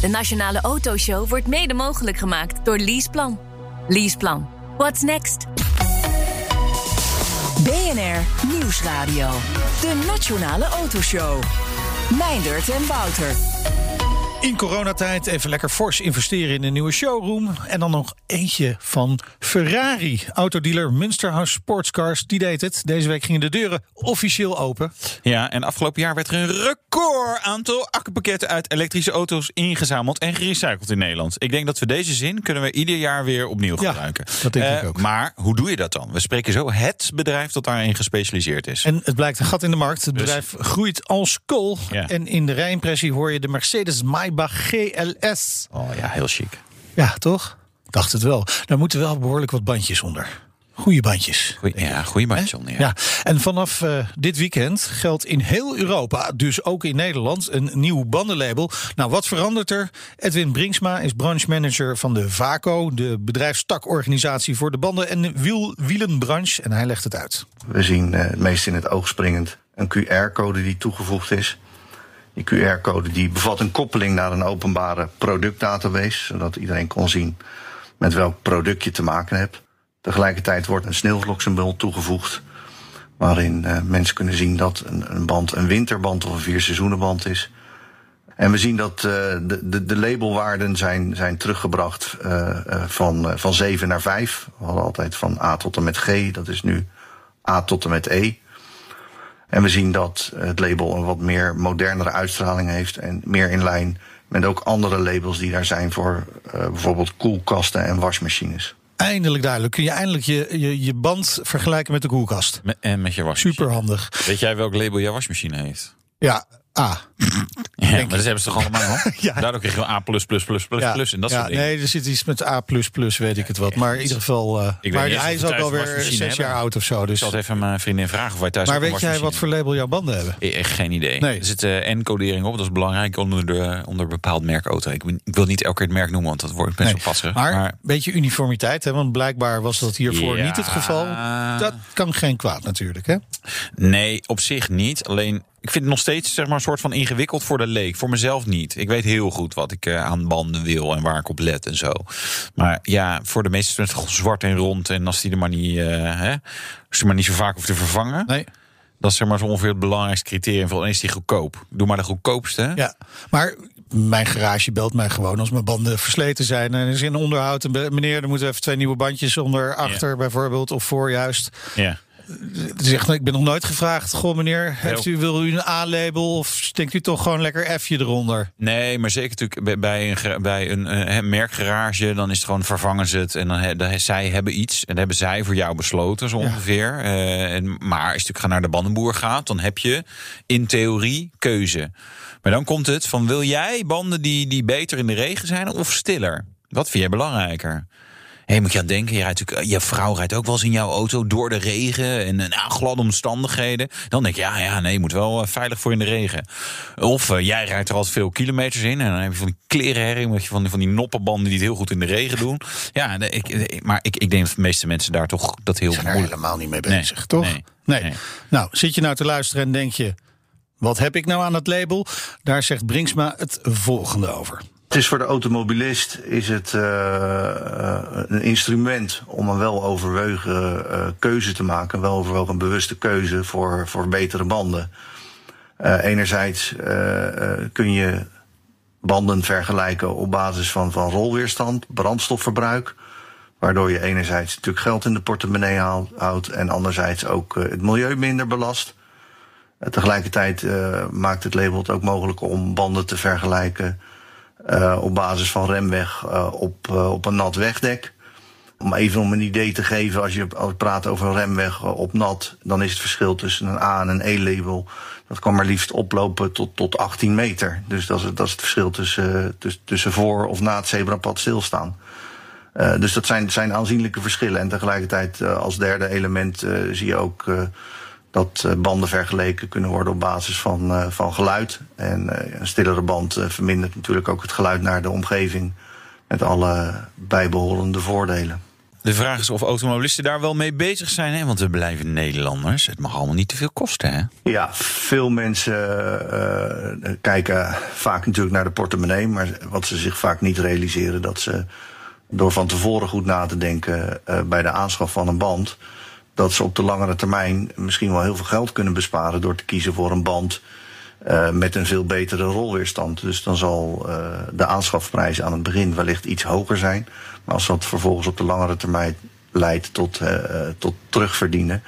De Nationale Autoshow wordt mede mogelijk gemaakt door Leaseplan. Leaseplan. What's next? BNR Nieuwsradio. De Nationale Autoshow. Meindert en Wouter. In coronatijd even lekker fors investeren in een nieuwe showroom. En dan nog eentje van Ferrari. Autodealer Münsterhouse Sportscars, die deed het. Deze week gingen de deuren officieel open. Ja, en afgelopen jaar werd er een record aantal accupakketten uit elektrische auto's ingezameld en gerecycled in Nederland. Ik denk dat we deze zin kunnen we ieder jaar weer opnieuw Ja, gebruiken. dat denk ik Eh, ook. Maar hoe doe je dat dan? We spreken zo het bedrijf dat daarin gespecialiseerd is. En het blijkt een gat in de markt. Het Dus- bedrijf groeit als kool. Ja. En in de rijimpressie hoor je de Mercedes Maybach GLS. Oh ja, heel chic. Ja, toch? Dacht het wel. Daar moeten wel behoorlijk wat bandjes onder. Goeie bandjes. Goeie, ja, goeie bandje, John. Ja. Ja, en vanaf eh, dit weekend geldt in heel Europa, dus ook in Nederland, een nieuw bandenlabel. Nou, wat verandert er? Edwin Brinksma is branchemanager van de VACO, de bedrijfstakorganisatie voor de banden- en wiel, wielenbranche. En hij legt het uit. We zien eh, het meest in het oog springend een QR-code die toegevoegd is. Die QR-code die bevat een koppeling naar een openbare productdatabase, zodat iedereen kon zien met welk product je te maken hebt. Tegelijkertijd wordt een sneeuwvloksymbool toegevoegd, waarin eh, mensen kunnen zien dat een, een band een winterband of een vierseizoenenband is. En we zien dat eh, de, de, de labelwaarden zijn, zijn teruggebracht eh, van, van 7 naar 5. We hadden altijd van A tot en met G, dat is nu A tot en met E. En we zien dat het label een wat meer modernere uitstraling heeft en meer in lijn met ook andere labels die daar zijn voor eh, bijvoorbeeld koelkasten en wasmachines. Eindelijk duidelijk. Kun je eindelijk je, je, je band vergelijken met de koelkast. Met, en met je wasmachine. Super handig. Weet jij welk label jouw wasmachine heeft? Ja, A. Ja, maar dat hebben ze toch allemaal? Ja. Daardoor krijg je A+++++ plus, plus, plus, plus, Ja, plus en dat soort dingen. Nee, er zit iets met A, weet ik het wat. Maar in ieder geval. eh, weet maar niet hij is ook alweer zes hebben. jaar oud of zo. Ik Dus. zal het even mijn vriendin vragen of wij thuis Maar weet jij wat voor label jouw banden hebben? Echt geen idee. Nee. Er zit eh, N-codering op, dat is belangrijk onder, de, onder een bepaald merk auto. Ik, ben- ik wil niet elke keer het merk noemen, want dat wordt best wel passerig. Maar, Maar een beetje uniformiteit, hè? want blijkbaar was dat hiervoor niet het geval. Dat kan geen kwaad natuurlijk. Hè? Nee, op zich niet. Alleen, ik vind het nog steeds zeg maar, een soort van ingewikkeld voor de leek. Voor mezelf niet. Ik weet heel goed wat ik eh, aan banden wil en waar ik op let en zo. Maar ja, voor de meeste is het zwart en rond. En als die er maar niet, eh, hè, als die maar niet zo vaak hoeft te vervangen. Nee. Dat is zeg maar zo ongeveer het belangrijkste criterium. Van is die goedkoop. Doe maar de goedkoopste. Ja, maar mijn garage belt mij gewoon als mijn banden versleten zijn. En er is in onderhoud. En meneer, er moeten even twee nieuwe bandjes onder achter bijvoorbeeld. Of voor juist. Ja. Zegt, ik ben nog nooit gevraagd. Goh meneer, heeft u, wil u een A-label? Of denkt u toch gewoon lekker F'je eronder? Nee, maar zeker natuurlijk bij- een, bij een eh, merkgarage, dan is het gewoon vervangen ze het. En dan, he- dan- zij hebben iets en dat hebben zij voor jou besloten, zo ongeveer. Eh, en, maar als je natuurlijk gaan naar de bandenboer gaat, dan heb je in theorie keuze. Maar dan komt het van, wil jij banden die, die beter in de regen zijn of stiller? Wat vind jij belangrijker? Hé, moet je aan denken, je, rijdt natuurlijk, je vrouw rijdt ook wel eens in jouw auto door de regen en eh, nou, gladde omstandigheden. Dan denk je, ja, ja, nee, je moet wel eh, veilig voor in de regen. Of eh, jij rijdt er altijd veel kilometers in en dan heb je van die klerenherring, met je van die, van die noppenbanden die het heel goed in de regen doen. Ja, ik, eh, maar ik, ik denk dat de meeste mensen daar toch dat heel zijn moeilijk helemaal niet mee Nee, bezig, toch? nee, nee. nee. Nou, zit je nou te luisteren en denk je... wat heb ik nou aan dat label? Daar zegt Brinksma het volgende over. Het is voor de automobilist is het eh, eh, een instrument om een weloverwogen eh, keuze te maken. Een weloverwogen bewuste keuze voor, voor betere banden. Enerzijds kun je banden vergelijken op basis van, van rolweerstand, brandstofverbruik. Waardoor je enerzijds natuurlijk geld in de portemonnee houdt en anderzijds ook het milieu minder belast. Tegelijkertijd maakt het label het ook mogelijk om banden te vergelijken eh, op basis van remweg eh, op, eh, op een nat wegdek. Om even om een idee te geven, als je praten over een remweg op nat, dan is het verschil tussen een A en een E-label. Dat kan maar liefst oplopen tot, tot 18 meter. Dus dat is, dat is het verschil tussen, tussen, voor of na het zebrapad stilstaan. Dus dat zijn, zijn aanzienlijke verschillen. En tegelijkertijd als derde element zie je ook dat eh, banden vergeleken kunnen worden op basis van, eh, van geluid. En eh, een stillere band vermindert natuurlijk ook het geluid naar de omgeving. Met alle bijbehorende voordelen. De vraag is of automobilisten daar wel mee bezig zijn. Hè? Want we blijven Nederlanders. Het mag allemaal niet te veel kosten. Hè? Ja, veel mensen kijken vaak natuurlijk naar de portemonnee. Maar wat ze zich vaak niet realiseren, dat ze door van tevoren goed na te denken bij de aanschaf van een band. Dat ze op de langere termijn misschien wel heel veel geld kunnen besparen door te kiezen voor een band eh, met een veel betere rolweerstand. Dus dan zal eh, de aanschafprijs aan het begin wellicht iets hoger zijn. Maar als dat vervolgens op de langere termijn leidt tot, eh, tot terugverdienen,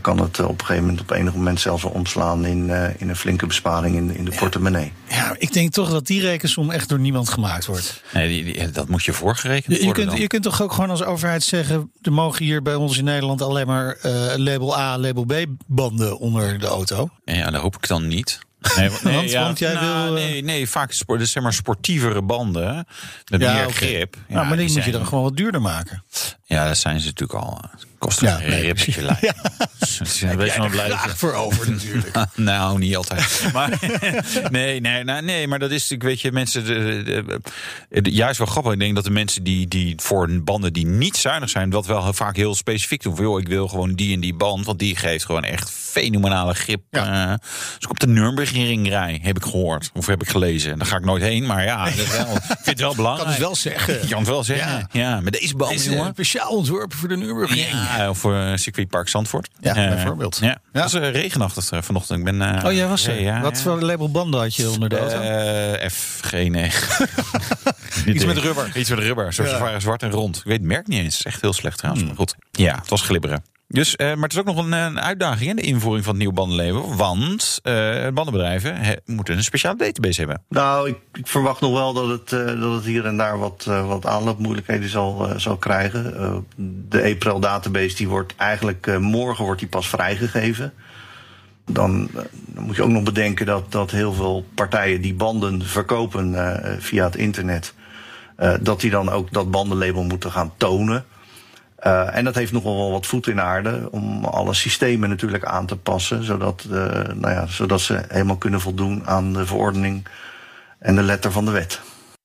kan het eh, op een gegeven moment op enig moment zelfs wel omslaan in, eh, in een flinke besparing in, in de portemonnee. Ja, ik denk toch dat die rekensom echt door niemand gemaakt wordt. Nee, die, die- dat moet je voorgerekend Je, je, worden kunt, dan. je kunt toch ook gewoon als overheid zeggen... er mogen hier bij ons in Nederland alleen maar eh, label A, label B banden onder de auto. Ja, dat hoop ik dan niet. Nee, nee, Want- want jij nou, wil, eh, Nee, nee, vaak sport, dus zeg maar sportievere banden. Met meer oké. grip. Ja, nou, maar die, moet je dan gewoon wat duurder maken. Ja, dat zijn ze natuurlijk al. Eh, Kosten Ja, een nee, precies. lijf. Dus, maar blij. je- voor over natuurlijk. nou, niet altijd. Maar, nee, nee, nee, nee, maar dat is natuurlijk, weet je, mensen. De, de- de- juist wel grappig. Ik denk dat de mensen die, die voor banden die niet zuinig zijn, dat wel vaak heel specifiek doen. Van, joh, ik wil gewoon die en die band, want die geeft gewoon echt fenomenale grip. Ja. Dus ik op de Nürburgring rij, heb ik gehoord. Of heb ik gelezen. Daar ga ik nooit heen, maar ja, dat wel, ik vind het wel belangrijk. Kan het wel zeggen. Je kan het wel zeggen. Ja, met deze band, Is eh, jongen. speciaal ontworpen voor de Nürburgring. Ja, of voor uh, circuitpark Zandvoort. Ja, Eh, bijvoorbeeld. Ja. Ja. Het was eh, regenachtig eh, vanochtend. Ik ben, eh, Oh, jij was er. ja, Wat ja. voor label banden had je onder de auto? Eh, F, geen nee. Iets met rubber. Iets met rubber. Zo Ja. Hmm. zwart en rond. Ik weet het merk niet eens. Echt heel slecht trouwens. Maar goed. Ja, het was glibberen. Dus, eh, maar het is ook nog een, een uitdaging, hè, de invoering van het nieuwe bandenlabel. Want eh, bandenbedrijven moeten een speciale database hebben. Nou, ik, ik verwacht nog wel dat het, eh, dat het hier en daar wat, eh, wat aanloopmoeilijkheden zal, eh, zal krijgen. Eh, de EPREL database die wordt eigenlijk eh, morgen wordt die pas vrijgegeven. Dan, eh, dan moet je ook nog bedenken dat, dat heel veel partijen die banden verkopen eh, via het internet, eh, dat die dan ook dat bandenlabel moeten gaan tonen. Eh, en dat heeft nogal wel wat voet in aarde om alle systemen natuurlijk aan te passen, zodat, eh, nou ja, zodat ze helemaal kunnen voldoen aan de verordening en de letter van de wet.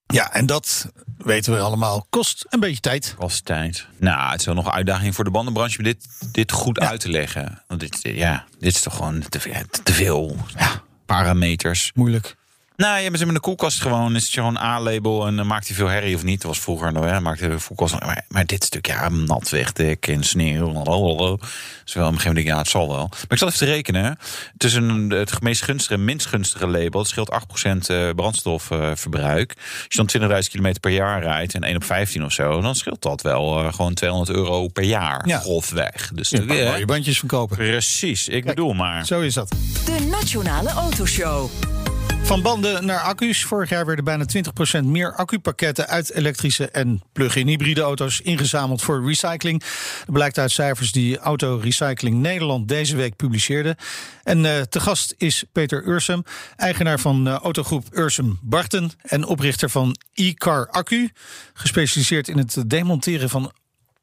Ja, en dat weten we allemaal. Kost een beetje tijd. Kost tijd. Nou, het is wel nog een uitdaging voor de bandenbranche om dit, dit goed uit te leggen. Want dit, ja, dit is toch gewoon te, veel- te veel ja, parameters. Moeilijk. Nou, je hebt hem in de koelkast gewoon. Is het gewoon A-label en maakt hij veel herrie of niet? Dat was vroeger nog, hè? Maakte de koelkast. Maar, maar dit stuk, ja, nat wegdek en sneeuw. lalalala. Dus wel op een gegeven moment, ja, het zal wel. Maar ik zat even te rekenen. Tussen het meest gunstige en minst gunstige label. Het scheelt 8% eh, brandstofverbruik. Als je dan 20.000 kilometer per jaar rijdt en 1 op 15 of zo, dan scheelt dat wel eh, gewoon 200 euro per jaar. Ja. Grofweg. Dus Ja, eh, mooie bandjes verkopen. precies, ik bedoel maar. Zo is dat. De Nationale Autoshow. Van banden naar accu's. Vorig jaar werden bijna 20% meer accupakketten uit elektrische en plug-in hybride auto's ingezameld voor recycling. Dat blijkt uit cijfers die Auto Recycling Nederland deze week publiceerde. En eh, te gast is Peter Ursum, eigenaar van eh, autogroep Ursum Barten en oprichter van e-car Accu, gespecialiseerd in het demonteren van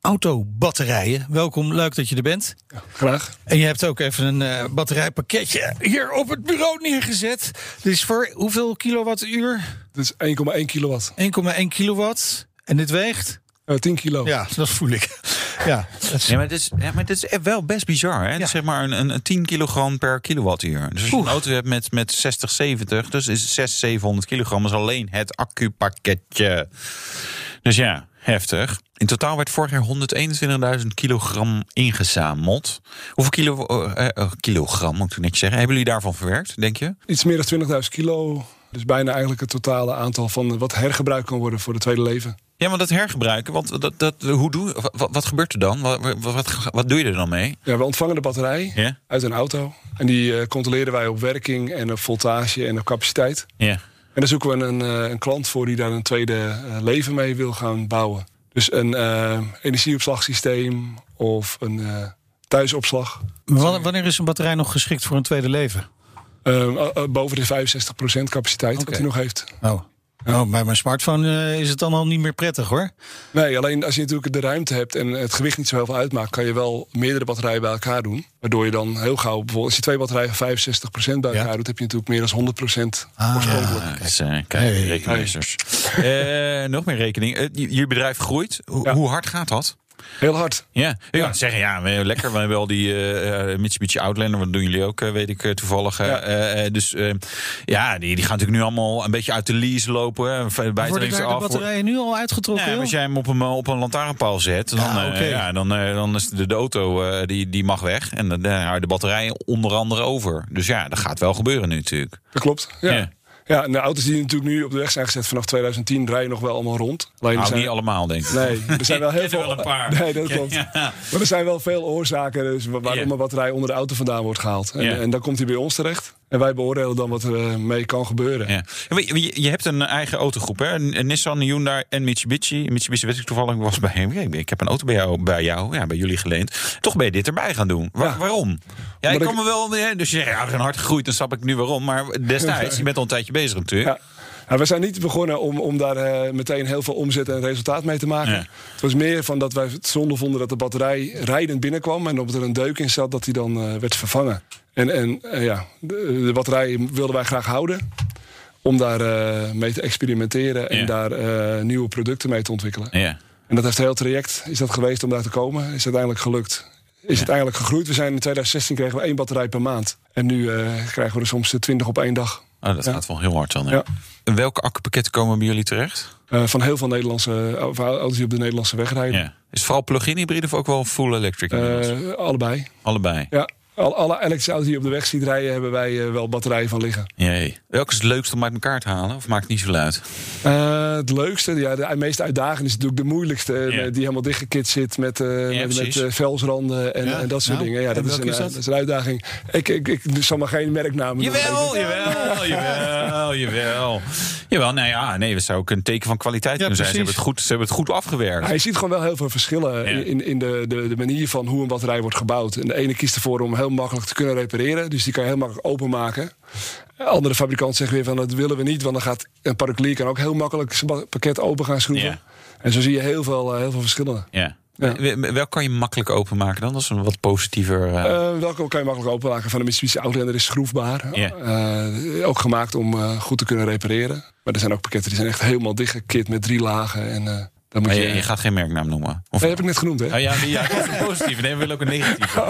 autobatterijen. Welkom, leuk dat je er bent. Graag. En je hebt ook even een eh, batterijpakketje hier op het bureau neergezet. Dit is voor hoeveel kilowattuur? 1,1 Dit is 1,1 kilowatt. kilowatt. En dit weegt? Eh 10 kilo. Ja, dat voel ik. Ja, dat is- Ja, maar dit is, ja, maar dit is echt wel best bizar. Hè? Het is zeg maar een, een, een 10 kilogram per kilowattuur. Dus als je Oeh. een auto hebt met, met 60, 70, dus is het 600, 700 kilogram. is alleen het accupakketje. Dus ja, heftig. In totaal werd vorig jaar 121.000 kilogram ingezameld. Hoeveel kilo, eh, eh, kilogram, moet ik netjes zeggen, hebben jullie daarvan verwerkt, denk je? Iets meer dan 20.000 kilo. Dus bijna eigenlijk het totale aantal van wat hergebruikt kan worden voor het tweede leven. Ja, maar dat hergebruiken, want dat, dat, hoe doe, wat, wat gebeurt er dan? Wat, wat, doe je er dan mee? Ja, we ontvangen de batterij uit een auto. En die eh, controleren wij op werking en op voltage en op capaciteit. Ja. Daar zoeken we een, eh, een klant voor die daar een tweede eh, leven mee wil gaan bouwen. Dus een eh, energieopslagsysteem of een eh, thuisopslag. Wanneer- is een batterij nog geschikt voor een tweede leven? Eh, eh, eh, boven de 65% capaciteit Oké. wat hij nog heeft. Oh. Oh, bij mijn smartphone eh, is het dan al niet meer prettig hoor. Nee, alleen als je natuurlijk de ruimte hebt en het gewicht niet zo heel veel uitmaakt, kan je wel meerdere batterijen bij elkaar doen. Waardoor je dan heel gauw, bijvoorbeeld als je twee batterijen van 65% bij Ja. elkaar doet, heb je natuurlijk meer dan 100% Ah, oorspronkelijk. Ja, eh, kijk, Hey. rekenmeesters. Eh, nog meer rekening. Je, je bedrijf groeit. Ho- Ja. Hoe hard gaat dat? Heel hard. Ja, ik kan zeggen, ja, we- lekker. We hebben al die eh, eh, Mitsubishi Outlander, wat doen jullie ook, eh, weet ik toevallig. Ja. dus ja, die, die gaan natuurlijk nu allemaal een beetje uit de lease lopen. hè. Worden daar de af. batterijen nu al uitgetrokken? Ja, als jij hem op een, op een lantaarnpaal zet, dan, Ja, ja, dan, dan is de, de auto die, die mag weg. En dan hou je de batterijen onder andere over. Dus ja, dat gaat wel gebeuren nu natuurlijk. Dat klopt. Ja. Ja. En de auto's die natuurlijk nu op de weg zijn gezet vanaf 2010 rijden nog wel allemaal rond. Alleen er Nou, zijn, niet allemaal, denk ik. Nee, er zijn wel heel er veel. wel een paar. Nee, dat klopt. Ja. Maar er zijn wel veel oorzaken dus wa- waarom Ja. een batterij onder de auto vandaan wordt gehaald. En, en dan komt hij bij ons terecht. En wij beoordelen dan wat er eh, mee kan gebeuren. Ja. Je, hebt een eigen autogroep, hè? Nissan, Hyundai en Mitsubishi. Mitsubishi weet ik toevallig, was bij hem. Ik- Ik heb een auto bij jou, bij jou ja, bij jullie geleend. Toch ben je dit erbij gaan doen. Wa- Ja. Waarom? Ja, ik kan me wel. Dus je zegt, ja, we zijn hard gegroeid, dan snap ik nu waarom. Maar destijds, je bent al een tijdje bezig natuurlijk. Ja. Nou, we zijn niet begonnen om, om daar eh, meteen heel veel omzet en resultaat mee te maken. Ja. Het was meer van dat wij het zonde vonden dat de batterij rijdend binnenkwam. En op er een deuk in zat, dat die dan eh, werd vervangen. En, en eh, ja, de, de batterij wilden wij graag houden. Om daar mee te experimenteren en Ja. daar nieuwe producten mee te ontwikkelen. Ja. En dat heeft een heel traject is dat geweest om daar te komen. Is uiteindelijk gelukt. Is uiteindelijk gegroeid. We zijn in 2016 kregen we één batterij per maand. En nu eh, krijgen we er soms 20 op één dag. Oh, dat gaat wel heel hard dan. Ja. En welke accupakketten komen bij jullie terecht? Eh, van heel veel Nederlandse of auto's die op de Nederlandse weg rijden. Ja. Is het vooral plug-in hybride of ook wel full electric? Eh, allebei. Allebei. Ja. Al, alle elektrische auto's die je op de weg ziet rijden, hebben wij eh, wel batterijen van liggen. Jee. Welke is het leukste om uit elkaar te halen? Of maakt het niet zo uit? Eh, het leukste, ja, de meest uitdagende is natuurlijk de moeilste. eh. Die helemaal dichtgekit zit met, eh, met, velsranden en, Ja, en dat soort nou, dingen. Ja, dat is, een, is dat? dat is een uitdaging. Ik, ik, ik zal maar geen merknamen Jawel, geven. jawel, jawel, jawel. Jawel, nou ja, nee, dat zou ook een teken van kwaliteit kunnen zijn. Ze hebben, het goed, ze hebben het goed afgewerkt. Ja, je ziet gewoon wel heel veel verschillen Ja. in, in de, de, de manier van hoe een batterij wordt gebouwd. En de ene kiest ervoor om heel makkelijk te kunnen repareren. Dus die kan je heel makkelijk openmaken. Andere fabrikant zegt weer van dat willen we niet. Want dan gaat een particulier kan ook heel makkelijk zijn pakket open gaan schroeven. Ja. En zo zie je heel veel, eh, heel veel verschillen. Ja. Ja. Wel- Welk kan je makkelijk openmaken dan? Dat is een wat positiever... eh, Eh, welke kan je makkelijk openmaken? Van de Mitsubishi Outlander is schroefbaar. Eh, ook gemaakt om eh, goed te kunnen repareren. Maar er zijn ook pakketten die zijn echt helemaal dichtgekit met drie lagen. En, eh dan moet maar je, je, je gaat geen merknaam noemen. Of, Dat heb ik net genoemd, hè? Oh ja, ja, een positieve. Nee, we willen ook een negatieve.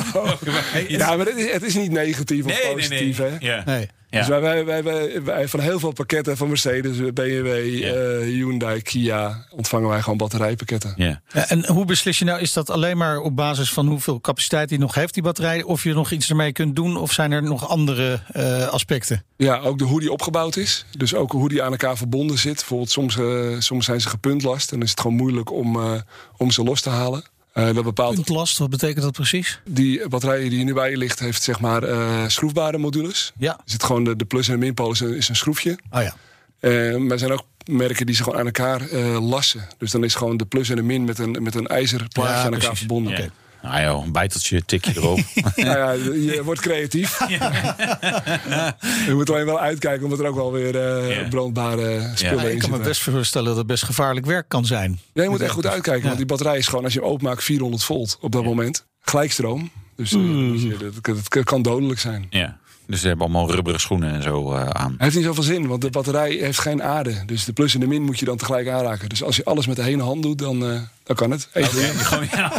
Ja, maar het is, het is niet negatief of nee, nee, positief, nee. hè? Ja. Nee. Ja. Dus wij, wij, wij, wij, wij- van heel veel pakketten van Mercedes, BMW, Ja. eh, Hyundai, Kia... ontvangen wij gewoon batterijpakketten. Ja. Ja, En hoe beslis je nou, is dat alleen maar op basis van hoeveel capaciteit die nog heeft, die batterij? Of je nog iets ermee kunt doen? Of zijn er nog andere eh, aspecten? Ja, ook de hoe die opgebouwd is. Dus ook hoe die aan elkaar verbonden zit. Bijvoorbeeld soms, eh, soms zijn ze gepuntlast. En is het gewoon moeilijk om, eh, om ze los te halen. Eh, dat bepaalt Puntlast, wat betekent dat precies? die batterij die nu bij je ligt, heeft zeg maar eh, schroefbare modules. Ja. Er zit gewoon de, de plus- en de minpool is een, is een schroefje. Oh ja. Eh, maar er zijn ook merken die ze gewoon aan elkaar lassen. Dus dan is gewoon de plus en de min met een, met een ijzeren plaatje Ja, aan elkaar precies. verbonden. Ja. Nou joh, een bijteltje, tikje erop. Nou ja, je wordt creatief. je moet alleen wel uitkijken, omdat er ook wel weer eh, Ja. brandbare spullen Ja, in ik kan me best voorstellen dat het best gevaarlijk werk kan zijn. Ja, je moet echt goed uitkijken, Ja. want die batterij is gewoon, als je hem openmaakt, 400 volt op dat moment. Gelijkstroom. Dus eh, moet je- dat, dat kan dodelijk zijn. ja. Dus ze hebben allemaal rubberen schoenen en zo eh, aan. Het heeft niet zoveel zin, want de batterij heeft geen aarde. Dus de plus en de min moet je dan tegelijk aanraken. Dus als je alles met de ene hand doet, dan, eh, dan kan het. Even gewoon, ja.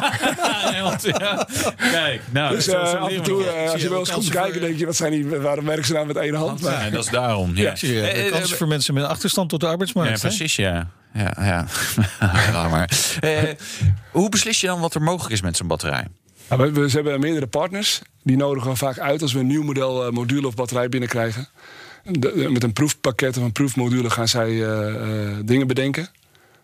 Want, ja. Kijk, nou, Dus eh, af en toe, als je wel eens goed kijkt, voor- denk je, wat zijn die, waarom werken ze nou met één hand? Ja, dat is daarom. Ja. Kansen eh, voor mensen met een achterstand tot de arbeidsmarkt. Ja, hè? precies, ja. ja, ja. ja maar. Eh, hoe beslis je dan wat er mogelijk is met zo'n batterij? Ja, we, hebben meerdere partners. Die nodigen we vaak uit als we een nieuw model eh, module of batterij binnenkrijgen. De- de- met een proefpakket of een proefmodule gaan zij eh, eh, dingen bedenken.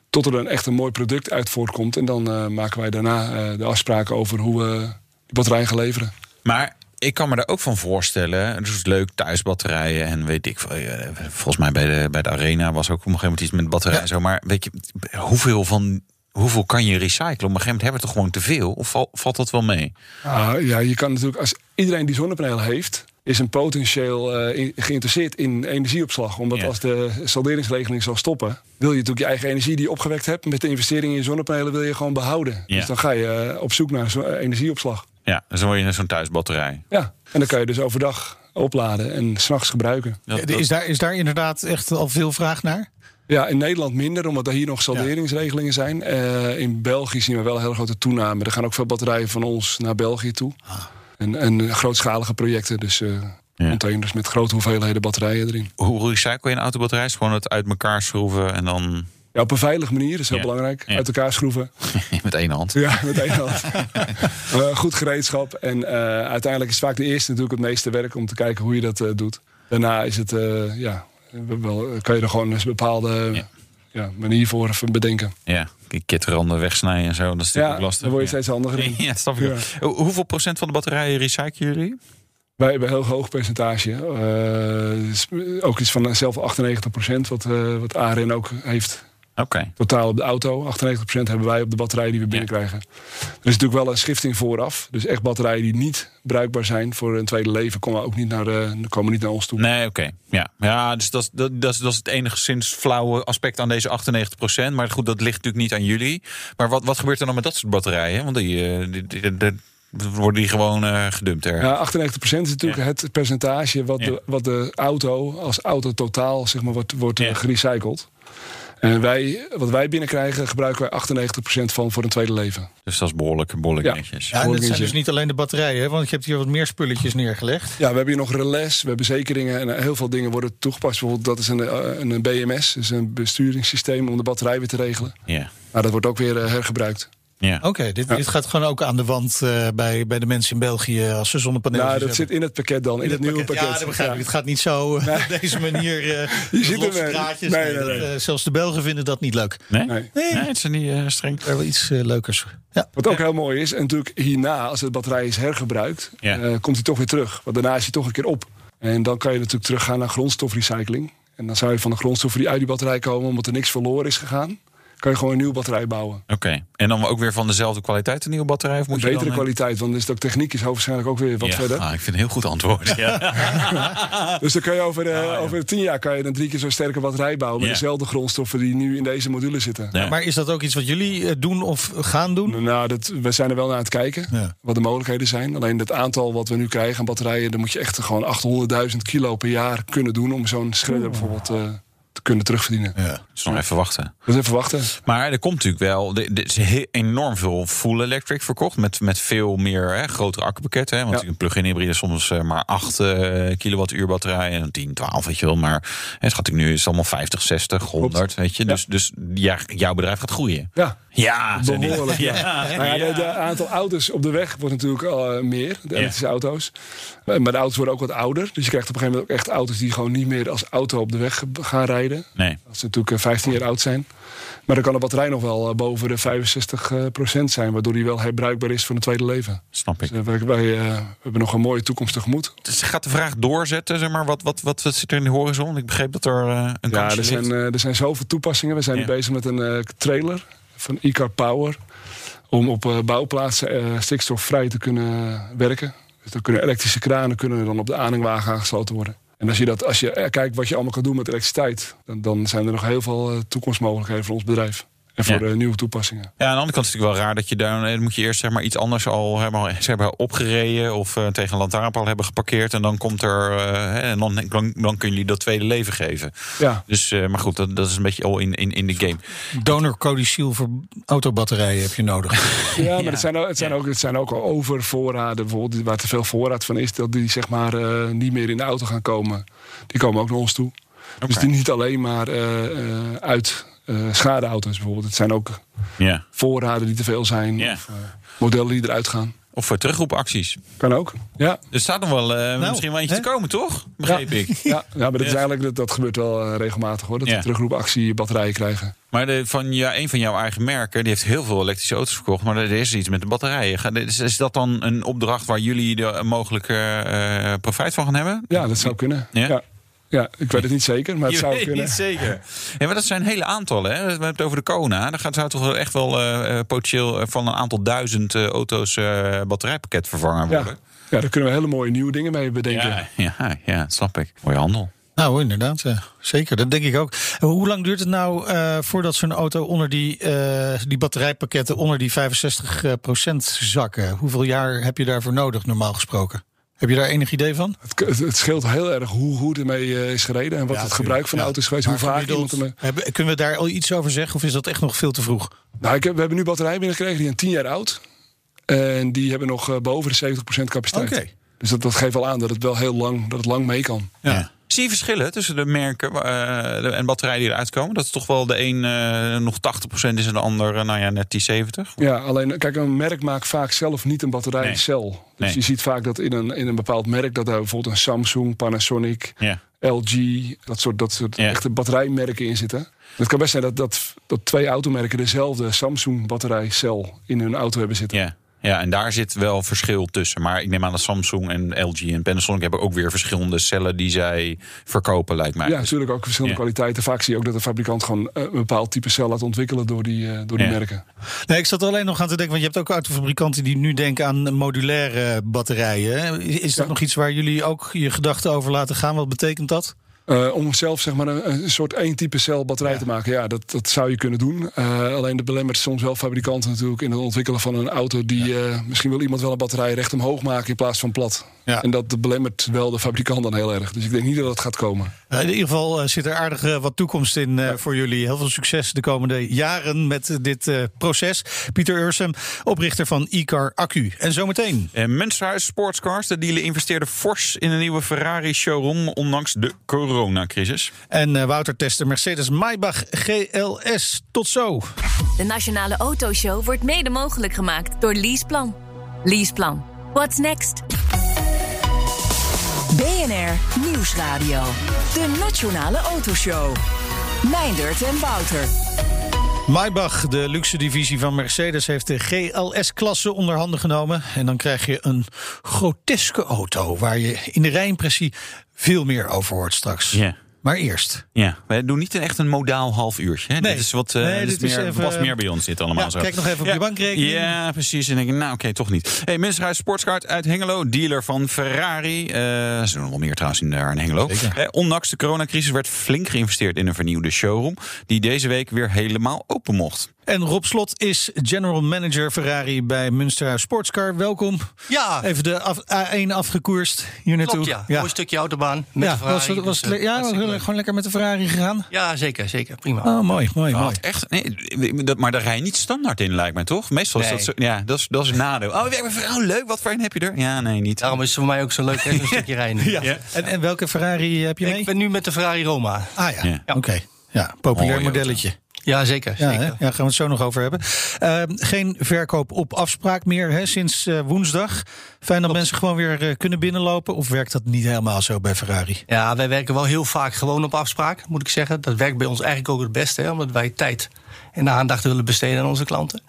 Tot er een echt een mooi product uit voortkomt. En dan eh, maken wij daarna eh, de afspraken over hoe we die batterij gaan leveren. Maar ik kan me daar ook van voorstellen. Het is leuk, thuisbatterijen en weet ik veel. eh, Volgens mij bij de, bij de Arena was ook op een gegeven moment iets met batterijen. en Zo, maar weet je, hoeveel van hoeveel kan je recyclen? Op een gegeven moment hebben we toch gewoon te veel? Of val- valt dat wel mee? Ah, ja, je kan natuurlijk, als iedereen die zonnepanelen heeft, is een potentieel eh, in- geïnteresseerd in energieopslag. Omdat Ja. als de salderingsregeling zal stoppen, wil je natuurlijk je eigen energie die je opgewekt hebt met de investering in je zonnepanelen, wil je gewoon behouden. Ja. Dus dan ga je eh, op zoek naar zo- eh, energieopslag. Ja, dus dan word je zo'n thuisbatterij. Ja, en dan kan je dus overdag opladen en s'nachts gebruiken. Dat- dat- Is daar, is daar inderdaad echt al veel vraag naar? Ja, in Nederland minder, omdat er hier nog salderingsregelingen zijn. Eh, in België zien we wel een hele grote toename. Er gaan ook veel batterijen van ons naar België toe. En, en grootschalige projecten, dus eh, Ja. containers met grote hoeveelheden batterijen erin. Hoe recycle je een autobatterij? Is gewoon het uit elkaar schroeven en dan Ja, op een veilige manier, dat is heel Ja. belangrijk. Ja. Uit elkaar schroeven. met één hand. Ja, met één hand. Eh, goed gereedschap. En eh, uiteindelijk is vaak de eerste natuurlijk het meeste werk om te kijken hoe je dat eh, doet. Daarna is het, eh, ja, kan je er gewoon een bepaalde Ja. ja. manier voor bedenken. Ja, kitteranden wegsnijden en zo. Dat is natuurlijk Ja, ook lastig. daar word je ja. steeds handiger in. Ja, snap ik Hoeveel procent van de batterijen recyclen jullie? Wij hebben een heel hoog percentage. Eh, ook iets van zelf 98 procent, wat, eh, wat ARN ook heeft. Totaal op de auto. 98 procent hebben wij op de batterij die we binnenkrijgen. Er is natuurlijk wel een schifting vooraf. Dus echt batterijen die niet bruikbaar zijn voor een tweede leven... komen ook niet naar, de, komen niet naar ons toe. Nee, oké. Ja. ja, dus dat, is- dat, dat, is, dat is het enigszins flauwe aspect aan deze 98%. Maar goed, dat ligt natuurlijk niet aan jullie. Maar wat, wat gebeurt er dan met dat soort batterijen? Want die, eh, die, die- die- worden die gewoon eh, gedumpt er. Ja, 98 procent is natuurlijk Ja. het percentage... Wat, Ja. de, wat de auto als auto totaal zeg maar, wordt, wordt eh, Ja. gerecycled. En wij, wat wij binnenkrijgen gebruiken wij 98 procent van voor een tweede leven. Dus dat is behoorlijk, behoorlijk Ja. netjes. Ja, en ik zijn dus niet alleen de batterijen, hè, want je hebt hier wat meer spulletjes neergelegd. Ja, we hebben hier nog relais, we hebben zekeringen en heel veel dingen worden toegepast. Bijvoorbeeld dat is een, eh, een BMS, dus een besturingssysteem om de batterij weer te regelen. Ja. Nou, dat wordt ook weer eh, hergebruikt. Ja. Oké, dit, Ja. dit gaat gewoon ook aan de wand eh, bij, bij de mensen in België als ze zonnepanelen Nou, dat zit in het pakket dan, in, het, nieuwe pakket. Ja, dat begrijp ik. Ja. Het gaat niet zo eh, op deze manier. eh Je ziet eh, nee, Nee, nee, dat, nee. zelfs de Belgen vinden dat niet leuk. Nee? Nee. Nee, het is niet eh, streng. Er wel iets leukers. Ja. Wat ook heel mooi is, en natuurlijk hierna, als de batterij is hergebruikt, Ja. eh, komt hij toch weer terug. Want daarna is hij toch een keer op. En dan kan je natuurlijk teruggaan naar grondstofrecycling. En dan zou je van de grondstoffen die uit die batterij komen, omdat er niks verloren is gegaan, kan je gewoon een nieuwe batterij bouwen. Oké. En dan ook weer van dezelfde kwaliteit een nieuwe batterij? Of moet Een je betere dan, kwaliteit, want dan is het ook techniek is hoogstwaarschijnlijk ook weer wat ja, verder. ah, ik vind het een heel goed antwoord. Ja. Dus dan kan je over, eh, over tien jaar kan je een drie keer zo sterke batterij bouwen met Ja. dezelfde grondstoffen die nu in deze module zitten. Ja. Maar is dat ook iets wat jullie eh, doen of gaan doen? Nou, dat, we zijn er wel naar aan het kijken. Ja. Wat de mogelijkheden zijn. Alleen het aantal wat we nu krijgen aan batterijen, dan moet je echt gewoon 800.000 kilo per jaar kunnen doen om zo'n shredder bijvoorbeeld eh, te kunnen terugverdienen. Ja. Dus nog even wachten. Dus even wachten. Maar er komt natuurlijk wel. Er is heel enorm veel full electric verkocht. Met, met veel meer hè, grotere accupakketten. Hè, want Ja. een plug-in hybride is soms eh, maar 8 eh, kilowattuur batterij. En 10, 12, weet je wel. Maar het gaat natuurlijk nu is het allemaal 50, 60, 100. Weet je. Ja. Dus, dus ja, jouw bedrijf gaat groeien. Ja, Ja, behoorlijk. Ja. Ja, Nou ja. de aantal auto's op de weg wordt natuurlijk al eh, meer, de elektrische auto's. Maar de auto's worden ook wat ouder. Dus je krijgt op een gegeven moment ook echt auto's die gewoon niet meer als auto op de weg gaan rijden. Nee. Als ze natuurlijk eh, 15 jaar oud zijn. Maar dan kan de batterij nog wel eh, boven de 65 eh, procent zijn, waardoor die wel herbruikbaar is voor een tweede leven. Snap ik. Dus eh, wij, eh, hebben nog een mooie toekomst tegemoet. Dus gaat de vraag doorzetten, zeg maar. Wat, wat, wat, wat zit er in de horizon? Ik begreep dat er eh, een Ja, er zijn, ligt. eh, er zijn zoveel toepassingen. We zijn Ja. bezig met een eh, trailer van Icar Power. Om op eh, bouwplaatsen eh, stikstofvrij te kunnen werken. Dus dan kunnen elektrische kranen kunnen dan op de aanhangwagen aangesloten worden. En als je, dat, als je eh, kijkt wat je allemaal kan doen met elektriciteit... dan, dan zijn er nog heel veel eh, toekomstmogelijkheden voor ons bedrijf. En voor Ja. eh, nieuwe toepassingen. Ja, aan de andere kant is het natuurlijk wel raar dat je daar... eh, moet je eerst zeg maar, iets anders al hebben, ze hebben opgereden... of eh, tegen een lantaarnpaal hebben geparkeerd... en dan komt er... eh, hè, en dan, dan, dan kunnen jullie dat tweede leven geven. Ja, Dus, eh, maar goed, dat, dat is een beetje al in, in, in de game. Donorcodicil voor autobatterijen heb je nodig. ja maar Het, zijn ook, het, zijn ook, het zijn ook al overvoorraden. Bijvoorbeeld waar te veel voorraad van is... dat die zeg maar eh, niet meer in de auto gaan komen. Die komen ook naar ons toe. Dus die niet alleen maar eh, eh, uit schadeauto's bijvoorbeeld. Het zijn ook Ja. voorraden die te veel zijn. Ja. Of eh, modellen die eruit gaan. Of voor terugroepacties. Kan ook. Ja, Er staat nog wel eh, misschien wel eentje hè? te komen, toch? Begreep ik. ja, ja maar dat, is eigenlijk, dat, dat gebeurt wel eh, regelmatig hoor. Dat Ja. we terugroepactie batterijen krijgen. Maar de, van ja, een van jouw eigen merken, die heeft heel veel elektrische auto's verkocht. Maar er is iets met de batterijen. Ga- Is, is dat dan een opdracht waar jullie de mogelijke eh, profijt van gaan hebben? Ja, dat zou kunnen. Ja? Ja. Ik weet het niet zeker, maar het Je zou weet kunnen. niet zeker. Ja, maar dat zijn hele aantallen. Hè? We hebben het over de Kona. Dan gaat, zou toch wel echt wel eh, eh, potentieel eh, van een aantal duizend eh, auto's eh batterijpakket vervangen worden. ja, daar kunnen we hele mooie nieuwe dingen mee bedenken. Ja, ja, ja, snap ik. Mooie handel. Nou, inderdaad. ja. zeker, dat denk ik ook. Hoe lang duurt het nou eh, voordat zo'n auto onder die, eh, die batterijpakketten onder die 65% zakken? Hoeveel jaar heb je daarvoor nodig, normaal gesproken? Heb je daar enig idee van? Het, het, het scheelt heel erg hoe, hoe ermee eh, is gereden en wat Ja, het gebruik van de auto is geweest. Maar Hoe vaak iemand ermee... hebben- Kunnen we daar al iets over zeggen? Of is dat echt nog veel te vroeg? Nou, ik heb, we hebben nu batterijen binnengekregen die zijn 10 jaar oud. En die hebben nog eh, boven de 70% capaciteit. Oké. Dus dat, dat geeft wel aan dat het wel heel lang, dat het lang mee kan. Ja. Zie je verschillen tussen de merken eh, en batterijen die eruit komen? Dat is toch wel de een eh, nog 80% is en de ander eh, nou ja, net die 70? Ja, alleen kijk, een merk maakt vaak zelf niet een batterijcel. Dus Nee. je ziet vaak dat in een, in een bepaald merk, dat daar bijvoorbeeld een Samsung, Panasonic, Ja. LG, dat soort, dat soort Ja. echte batterijmerken in zitten. Het kan best zijn dat, dat, dat twee automerken dezelfde Samsung batterijcel in hun auto hebben zitten. Ja. Ja, en daar zit wel verschil tussen. Maar ik neem aan dat Samsung en LG en Panasonic hebben ook weer verschillende cellen die zij verkopen, lijkt mij. Ja, natuurlijk ook verschillende Ja. kwaliteiten. Vaak zie je ook dat de fabrikant gewoon eh, een bepaald type cel laat ontwikkelen door die, eh, door die Ja. merken. Nee, ik zat er alleen nog aan te denken, want je hebt ook autofabrikanten die nu denken aan modulaire batterijen. Is dat Ja. nog iets waar jullie ook je gedachten over laten gaan? Wat betekent dat? Eh, om zelf zeg maar, een, een soort één type cel batterij te maken. Ja, dat, dat zou je kunnen doen. Eh, alleen dat belemmert soms wel fabrikanten natuurlijk in het ontwikkelen van een auto. Die eh, misschien wil iemand wel een batterij recht omhoog maken in plaats van plat. Ja. En dat belemmert wel de fabrikant dan heel erg. Dus ik denk niet dat het gaat komen. Uh, in ieder geval uh, zit er aardig uh, wat toekomst in uh, voor jullie. Heel veel succes de komende jaren met uh, dit proces. Pieter Ursem, oprichter van iCar Accu. En zometeen. En Münsterhuis Sportscars, de dealer investeerde fors in een nieuwe Ferrari showroom, ondanks de coronacrisis. En Wouter testte Mercedes Maybach GLS. Tot zo. De Nationale Autoshow wordt mede mogelijk gemaakt door Leaseplan. Leaseplan. What's next? BNR Nieuwsradio. De Nationale Autoshow. Meindert en Wouter. Maybach, de luxe divisie van Mercedes, heeft de GLS-klasse onder handen genomen. En dan krijg je een groteske auto waar je in de rijimpressie veel meer over hoort straks. Ja. Maar eerst. Ja, wij doen niet echt een modaal half uurtje. Hè? Nee. Dit is wat uh, Nee, dit dit is meer, even- meer bij ons dit allemaal Ja, zo. kijk nog even op ja. je bankrekening. Ja, precies. En denk ik, nou oké, toch niet. Hey, Münsterhuis Sportscard uit Hengelo, dealer van Ferrari. Eh ze doen nog wel meer trouwens in, daar in Hengelo. Eh, ondanks de coronacrisis werd flink geïnvesteerd in een vernieuwde showroom... die deze week weer helemaal open mocht. En Rob Slot is general manager Ferrari bij Münsterhuis Sportscar. Welkom. Ja, Even de af- A1 afgekoerst hier naartoe. klopt ja. Mooi stukje autobaan met Ja, de Ferrari. was, was, dus, het- eh, ja, was leuk. gewoon lekker met de Ferrari gegaan. Ja, zeker, zeker. Prima. Oh, mooi, mooi, mooi. Wat, echt? Nee, dat- maar daar rij je niet standaard in, lijkt mij toch? Meestal is dat zo. Ja, dat is, dat is een nadeel. Oh, werk met Ferrari. Oh, leuk. Wat voor een heb je er? Ja, nee, niet. Daarom is het voor mij ook zo leuk, zo'n stukje rijden. Ja. En, en welke Ferrari heb je mee? Ik ben nu met de Ferrari Roma. Ah ja, Ja. oké. Ja, populair modelletje. Ja, zeker. Ja, zeker. ja, gaan we het zo nog over hebben. Ehm, geen verkoop op afspraak meer hè, sinds eh, woensdag. Fijn dat mensen gewoon weer eh, kunnen binnenlopen. Of werkt dat niet helemaal zo bij Ferrari? Ja, wij werken wel heel vaak gewoon op afspraak, moet ik zeggen. Dat werkt bij ons eigenlijk ook het beste, hè, omdat wij tijd en aandacht willen besteden aan onze klanten.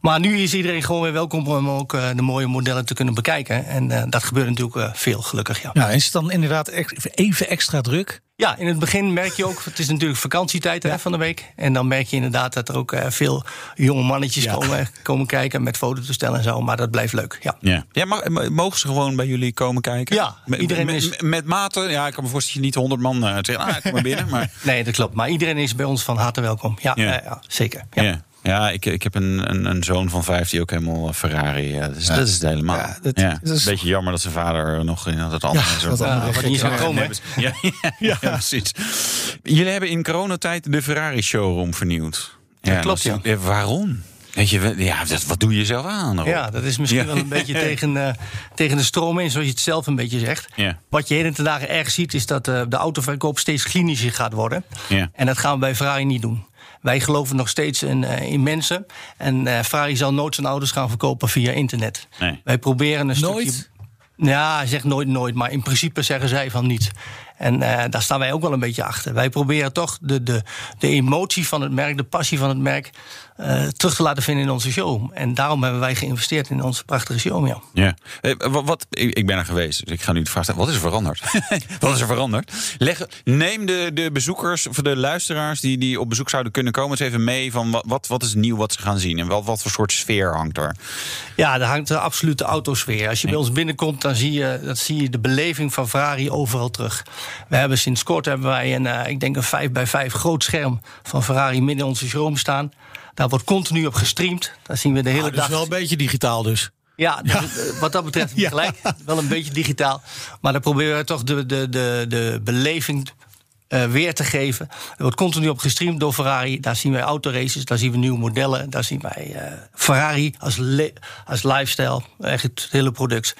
Maar nu is iedereen gewoon weer welkom om ook eh, de mooie modellen te kunnen bekijken. En dat gebeurt natuurlijk veel, gelukkig. Ja. Nou, is het dan inderdaad even extra druk? Ja, in het begin merk je ook, het is natuurlijk vakantietijd hè, van de week. En dan merk je inderdaad dat er ook eh, veel jonge mannetjes Ja. komen, komen kijken met fototoestellen en zo. Maar dat blijft leuk, ja. Ja, m- mogen ze gewoon bij jullie komen kijken? Ja, Met- iedereen is- met, met maten. Ja, ik kan me voorstellen dat je niet 100 man eh, zeggen, ah, kom maar binnen. Maar Nee, dat klopt. Maar iedereen is bij ons van harte welkom. Ja, Ja. ja. ja zeker. Ja. Ja. Ja, ik, ik heb een, een, een zoon van vijf die ook helemaal eh, Ferrari. Ja, dus Dat is het helemaal. Ja, Ja, dat- dat is- Beetje jammer dat zijn vader nog in dat andere Ja, soort- wat Ja, niet komen. Ja, ja, ja, precies. Jullie hebben in coronatijd de Ferrari showroom vernieuwd. Ja, klopt, dat is- Waarom? Weet je, ja, dat, wat doe je zelf aan? Rob? Ja, dat is misschien Ja. wel een beetje tegen, eh, tegen de stroom in, zoals je het zelf een beetje zegt. Ja. Wat je heden ten dagen erg ziet, is dat eh, de autoverkoop steeds klinischer gaat worden. Ja. En dat gaan we bij Ferrari niet doen. Wij geloven nog steeds in, eh, in mensen. En eh, Ferrari zal nooit zijn auto's gaan verkopen via internet. Nee. Wij proberen een Nooit? stukje... Ja, hij zegt nooit nooit, maar in principe zeggen zij van niet. En eh, daar staan wij ook wel een beetje achter. Wij proberen toch de, de, de emotie van het merk, de passie van het merk. Eh, terug te laten vinden in onze show. En daarom hebben wij geïnvesteerd in onze prachtige show. Ja. Ja. Eh, wat, wat- ik, ben er geweest, dus ik ga nu de vraag stellen. Wat is er veranderd? wat is er veranderd? Leg, neem de, de bezoekers, of de luisteraars die, die op bezoek zouden kunnen komen... eens even mee van wat, wat, wat is nieuw wat ze gaan zien... en wat, wat voor soort sfeer hangt er? Ja, daar hangt de absolute autosfeer. Als je bij ons binnenkomt, dan zie je, dat zie je de beleving van Ferrari overal terug. We hebben sinds kort hebben wij een, eh, ik denk een 5 bij 5 groot scherm van Ferrari midden in onze showroom staan. Daar wordt continu op gestreamd. Daar zien we de hele Ah, dus dag. wel een beetje digitaal dus. Ja, dus, eh, wat dat betreft Ja. gelijk. Wel een beetje digitaal. Maar dan proberen we toch de, de, de, de beleving eh, weer te geven. Er wordt continu op gestreamd door Ferrari. Daar zien wij autoraces, daar zien we nieuwe modellen. Daar zien wij eh, Ferrari als, als lifestyle. Echt het hele product.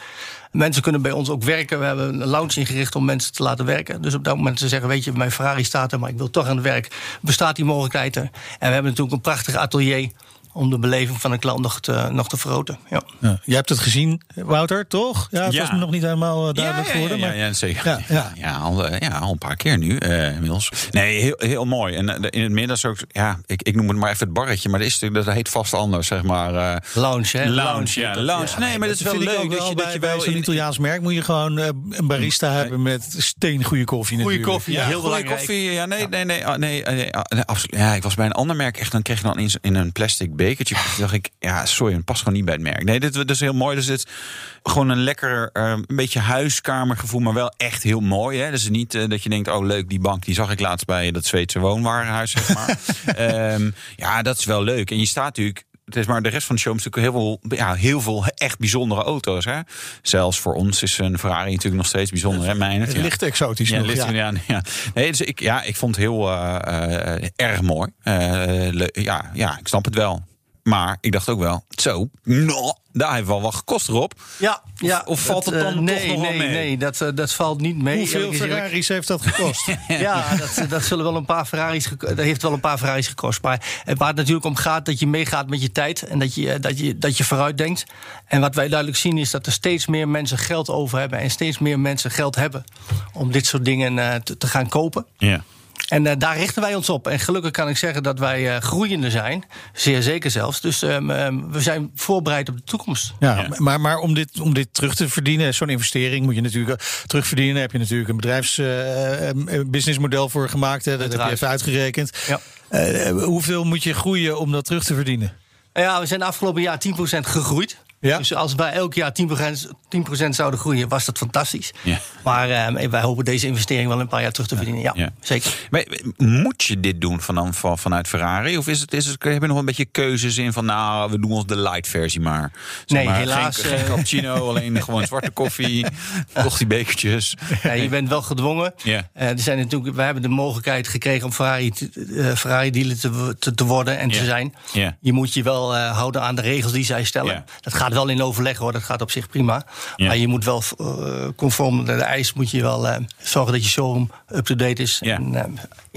Mensen kunnen bij ons ook werken. We hebben een lounge ingericht om mensen te laten werken. Dus op dat moment ze zeggen, weet je, mijn Ferrari staat er... maar ik wil toch aan het werk. Bestaat die mogelijkheid er? En we hebben natuurlijk een prachtig atelier... om de beleving van de klant nog te, nog te vergroten. Ja. Ja. Jij hebt het gezien, Wouter, toch? Ja, het Ja. was me nog niet helemaal eh, duidelijk ja, ja, geworden. ja, maar... ja, ja, zeker. Ja, ja. Ja, al, eh, ja, al een paar keer nu eh, inmiddels. Nee, heel, heel mooi. En in het midden is ook, ja, ik, ik noem het maar even het barretje, maar dat, is, dat heet vast anders, zeg maar. eh, Lounge, hè? Lounge, ja, lounge. Nee, maar dat is wel vind ik leuk ook dat wel je, bij, dat je bij zo'n Italiaans merk moet je gewoon een barista hebben met steengoede koffie Goede natuurlijk. koffie, Ja, heel goede belangrijk. koffie. Ja, nee, nee, nee, ah, nee, ah, nee, nee, absoluut. Ja, ik was bij een ander merk echt, dan kreeg je dan in, in een plastic bekertje. Toen dacht ik, ja, sorry, het past gewoon niet bij het merk. Nee, dit, dit is heel mooi. Dus dit is gewoon een lekker, eh, een beetje huiskamergevoel, maar wel echt heel mooi. Hè? Dus niet eh, dat je denkt, oh leuk, die bank, die zag ik laatst bij dat Zweedse woonwarenhuis, zeg maar. Ehm, ja, dat is wel leuk. En je staat natuurlijk het is maar de rest van de show is natuurlijk heel veel, ja, heel veel echt bijzondere auto's. Hè? Zelfs voor ons is een Ferrari natuurlijk nog steeds bijzonder. Hè, Meijnerd? Het Ja. ligt exotisch Ja, nog, ligt- ja. ja, ja. Nee, dus ik, ja, ik vond het heel eh, erg mooi. Le- ja, ja, ik snap het wel. Maar ik dacht ook wel, zo, nou, daar heeft wel wat gekost erop. Ja, ja. of valt het eh, dan toch nee, nog wel nee, mee? Nee, dat, eh, dat valt niet mee. Hoeveel. Ferraris heeft dat gekost? Ja, dat, dat zullen wel een paar Ferraris dat heeft wel een paar Ferraris gekost. Maar het waar het natuurlijk om gaat dat je meegaat met je tijd en dat je, eh, dat je, dat je vooruit denkt. En wat wij duidelijk zien is dat er steeds meer mensen geld over hebben en steeds meer mensen geld hebben om dit soort dingen eh, te, te gaan kopen. Ja. En eh, daar richten wij ons op. En gelukkig kan ik zeggen dat wij eh, groeiende zijn. Zeer zeker zelfs. Dus ehm, ehm, we zijn voorbereid op de toekomst. Ja, Ja. Maar, maar om, dit, om dit terug te verdienen, zo'n investering moet je natuurlijk eh, terugverdienen. Daar heb je natuurlijk een bedrijfsbusinessmodel voor gemaakt. Hè, dat heb je even uitgerekend. Ja. Eh, hoeveel moet je groeien om dat terug te verdienen? Ja, we zijn afgelopen jaar 10% gegroeid. Ja. Dus als wij elk jaar 10%, 10% zouden groeien, was dat fantastisch. Ja. Maar eh, wij hopen deze investering wel een paar jaar terug te verdienen. Ja, Ja. zeker. Maar moet je dit doen van, van, vanuit Ferrari? Of is het, is het, heb je nog een beetje keuzes in van, nou, we doen ons de light versie maar? Zeg Nee, maar, helaas, Geen, geen eh. cappuccino, alleen gewoon zwarte koffie, koffiebekertjes. Ja, je bent wel gedwongen. Ja. Eh, er zijn natuurlijk, we hebben de mogelijkheid gekregen om Ferrari, eh, Ferrari dealer te, te, te worden en te zijn. Ja. Je moet je wel eh, houden aan de regels die zij stellen. Ja. Dat gaat wel in overleg hoor, dat gaat op zich prima. Ja. Maar je moet wel eh, conform de, de eis moet je wel eh, zorgen dat je showroom up-to-date is. Ja. En, eh,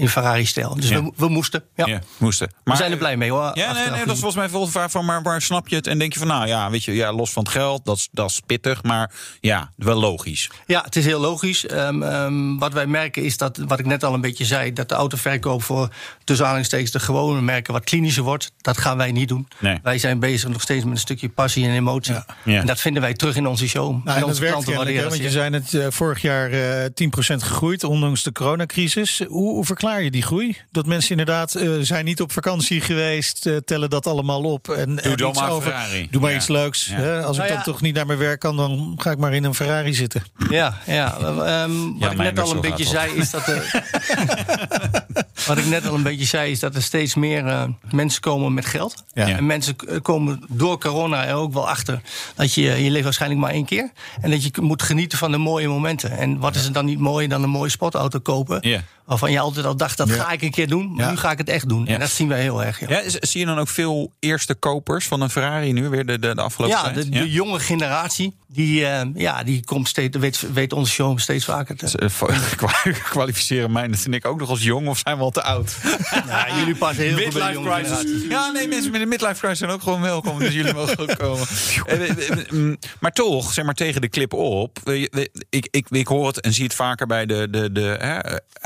in Ferrari-stijl. Dus Ja. we, we moesten. Ja. Ja, moesten. We zijn er blij mee hoor. Ja, nee, nee, dat is gezien. volgens mij volgens vraag van, maar waar snap je het? En denk je van, nou ja, weet je, ja, los van het geld, dat is, dat is pittig, maar ja, wel logisch. Ja, het is heel logisch. Ehm, ehm, wat wij merken is dat, wat ik net al een beetje zei, dat de autoverkoop voor tussen aanhalingstekens de gewone merken wat klinischer wordt. Dat gaan wij niet doen. Nee. Wij zijn bezig nog steeds met een stukje passie en emotie. Ja. En dat vinden wij terug in onze show. Nou, en en dat onze werkt klanten waarderen want je zei het eh, vorig jaar eh 10% gegroeid, ondanks de coronacrisis. Hoe, hoe verklaar je die groei? Dat mensen inderdaad eh, zijn niet op vakantie geweest, eh, tellen dat allemaal op. En, en dan iets maar over. Ferrari. Doe maar Ja. iets leuks. Ja. Hè? Als Nou ik ja. dan toch niet naar mijn werk kan, dan ga ik maar in een Ferrari zitten. Ja, ja. ehm, wat ik net al een beetje zei is dat er, wat ik net al een beetje zei is dat er steeds meer eh, mensen komen met geld. Ja. En mensen komen door corona er ook wel achter dat je je leeft waarschijnlijk maar één keer en dat je moet genieten van de mooie momenten. En wat is er dan niet mooier dan een mooie sportauto kopen? Ja. Waarvan je altijd al dacht dat Ja. ga ik een keer doen, maar Ja. nu ga ik het echt doen. Ja. En dat zien wij heel erg. Ja. Zie je dan ook veel eerste kopers van een Ferrari nu weer de, de, de afgelopen Ja, tijd? de, de jonge generatie, die, eh, ja, die komt steeds, weet, weet onze show steeds vaker te, Eh, kwa- Kwalificeren mij vind ik ook nog als jong of zijn we al te oud? Ja, jullie passen heel veel bij de crisis. Ja, nee, mensen met een midlife crisis zijn ook gewoon welkom. Dus jullie mogen ook komen. Eh, mm, maar toch, zeg maar tegen de clip op. Ik, ik, ik hoor het en zie het vaker bij de, de, de hè,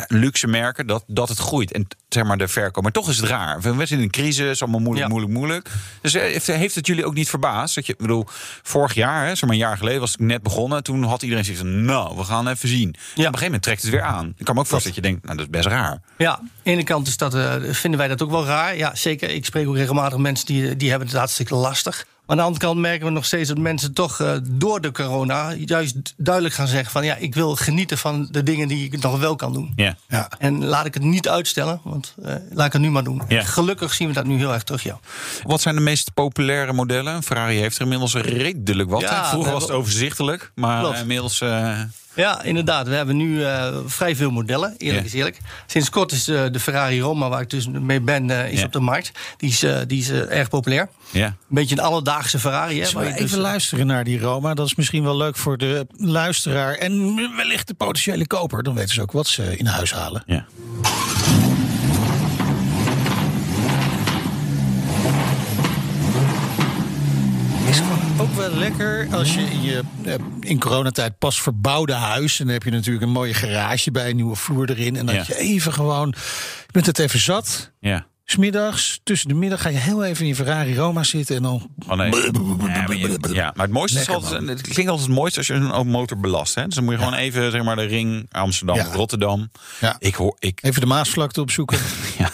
luxe merken dat, dat het groeit. En zeg maar de verkoop. Maar toch is het raar. We zitten in een crisis, allemaal moeilijk, Ja. moeilijk, moeilijk. Dus eh, heeft, heeft het jullie ook niet verbaasd? Dat je, ik bedoel, vorig jaar, hè, zeg maar een jaar geleden, was ik net begonnen. Toen had iedereen zoiets van, nou, we gaan even zien. En op een gegeven moment trekt het weer aan. Ik kan me ook voorstellen dat je denkt, nou, dat is best raar. Ja, aan de ene kant is dat, eh, vinden wij dat ook wel raar. Ja, zeker. Ik spreek ook regelmatig mensen die, die hebben het hartstikke lastig. Maar aan de andere kant merken we nog steeds dat mensen toch eh, door de corona juist duidelijk gaan zeggen van ja, ik wil genieten van de dingen die ik nog wel kan doen. Ja. Ja. En laat ik het niet uitstellen, want eh, laat ik het nu maar doen. Ja. Gelukkig zien we dat nu heel erg terug, ja. Wat zijn de meest populaire modellen? Ferrari heeft er inmiddels redelijk wat. Ja, Vroeger was het overzichtelijk, maar Klopt. inmiddels... eh, Ja, inderdaad. We hebben nu eh, vrij veel modellen, eerlijk Ja. is eerlijk. Sinds kort is eh, de Ferrari Roma, waar ik dus mee ben, eh, is Ja. op de markt. Die is, eh, die is erg populair. ja. Een beetje een alledaagse Ferrari. Hè, even dus, eh, luisteren naar die Roma? Dat is misschien wel leuk voor de luisteraar en wellicht de potentiële koper. Dan weten ze ook wat ze in huis halen. ja. Is gewoon ook wel lekker als je in je eh, in coronatijd pas verbouwde huis. En dan heb je natuurlijk een mooie garage bij, een nieuwe vloer erin. En dat Ja. je even gewoon. Je bent het even zat. ja. Smiddags, tussen de middag ga je heel even in je Ferrari Roma zitten. En dan. Oh, nee. Ja, maar, je- ja, maar het mooiste is altijd, het klinkt altijd het mooiste als je een open motor belast. Hè? Dus dan moet je gewoon even zeg maar, de ring Amsterdam, Ja. Rotterdam. Ja. Ik, hoor, ik, Even de Maasvlakte opzoeken. ja,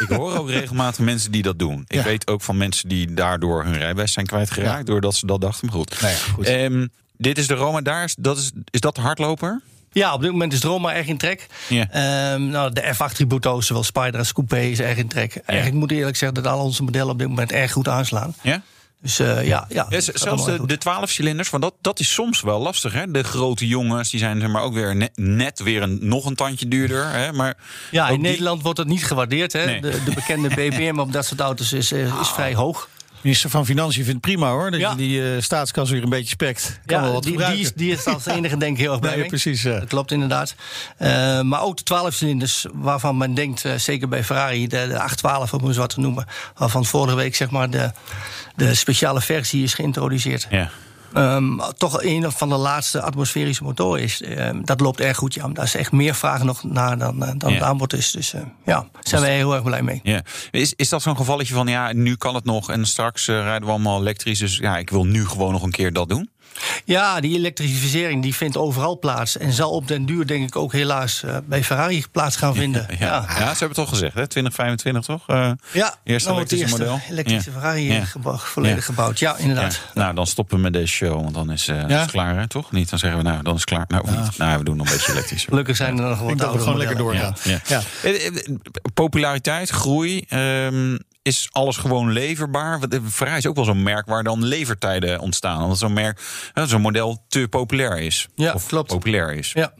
ik hoor ook regelmatig mensen die dat doen. Ik Ja. weet ook van mensen die daardoor hun rijbewijs zijn kwijtgeraakt. Ja. Doordat ze dat dachten. Maar goed. Nou ja, goed. Ehm, dit is de Roma daar. is- Dat is, is dat de hardloper? Ja, op dit moment is de Roma erg in trek. Ehm, nou, de F8-tributo's, zowel Spider als Coupé, is erg in trek. Eigenlijk moet ik eerlijk zeggen dat al onze modellen op dit moment erg goed aanslaan. Ja? Dus eh, ja, ja. Zelfs de, goed. de 12 cilinders, want dat, dat is soms wel lastig. Hè? De grote jongens, die zijn zeg maar, ook weer net, net weer een, nog een tandje duurder. Hè? Maar Ja, in die- Nederland wordt dat niet gewaardeerd. Hè? Nee. De, de bekende BPM op dat soort auto's is, eh, is vrij hoog. Minister van Financiën vindt het prima hoor. Dat Ja. je die eh, staatskas weer een beetje spekt. Kan wel wat die, die, gebruiken. is, die is als enige denk ik heel erg blij Nee, precies. ja. Dat klopt inderdaad. Eh, maar ook de 12 cilinders, waarvan men denkt, eh, zeker bij Ferrari, de, de 812 om eens wat te noemen. Waarvan vorige week zeg maar de, de speciale versie is geïntroduceerd. Ja. Ehm, toch een van de laatste atmosferische motoren is. Ehm, dat loopt erg goed, ja. Daar is echt meer vraag nog naar dan, eh, dan Ja. het aanbod is. Dus eh, ja, daar zijn wij heel erg blij mee. Ja. Is, is dat zo'n gevalletje van, ja, nu kan het nog en straks eh, rijden we allemaal elektrisch. Dus ja, ik wil nu gewoon nog een keer dat doen? Ja, die elektrificering die vindt overal plaats. En zal op den duur denk ik ook helaas eh, bij Ferrari plaats gaan vinden. Ja, ja. ze hebben het toch gezegd, hè? 2025 toch? Eh, Ja, Eerste nou, het elektrische model. elektrische Ja. Ferrari Ja. eh, gebouw- volledig Ja. gebouwd. Ja, ja. inderdaad. Nou, dan stoppen we met deze show, want dan is, eh, het klaar, hè? toch? Niet, dan zeggen we, nou, dan is het klaar. Nou, of niet. Nou, we doen nog een beetje elektrisch. Gelukkig zijn er nog denk dat we gewoon lekker doorgaan. Ja. Ja. Populariteit, groei. ehm, is alles gewoon leverbaar? Want, eh, is ook wel zo'n merk waar dan levertijden ontstaan. Omdat zo'n merk, eh, zo'n model te populair is. Ja, of klopt. populair is. Ja.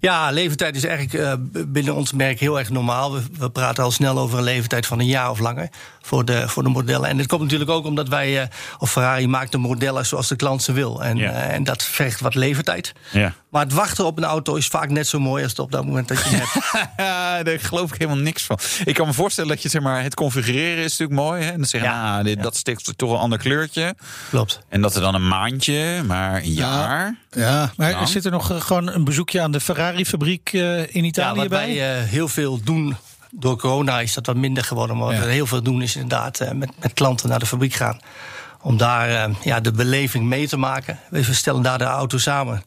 Ja, leeftijd is eigenlijk eh, binnen ons merk heel erg normaal. We, we praten al snel over een leeftijd van een jaar of langer voor de, voor de modellen. En dit komt natuurlijk ook omdat wij, eh, of Ferrari maakt de modellen zoals de klant ze wil. En, Ja. eh, en dat vergt wat leeftijd. Ja. Maar het wachten op een auto is vaak net zo mooi als het op dat moment dat je hem hebt. Ja, daar geloof ik helemaal niks van. Ik kan me voorstellen dat je zeg maar, het configureren is natuurlijk mooi. Hè? En dan zeggen, Ja. ah, dit, dat stikt toch een ander kleurtje. Klopt. En dat er dan een maandje, maar een jaar. Ja, maar er zit er nog gewoon een bezoekje aan de Ferrari-fabriek eh, in Ja, Italië wat bij? wij eh, heel veel doen. Door corona is dat wat minder geworden. Maar wat Ja. we heel veel doen is inderdaad eh, met, met klanten naar de fabriek gaan. Om daar ja, de beleving mee te maken. We stellen daar de auto samen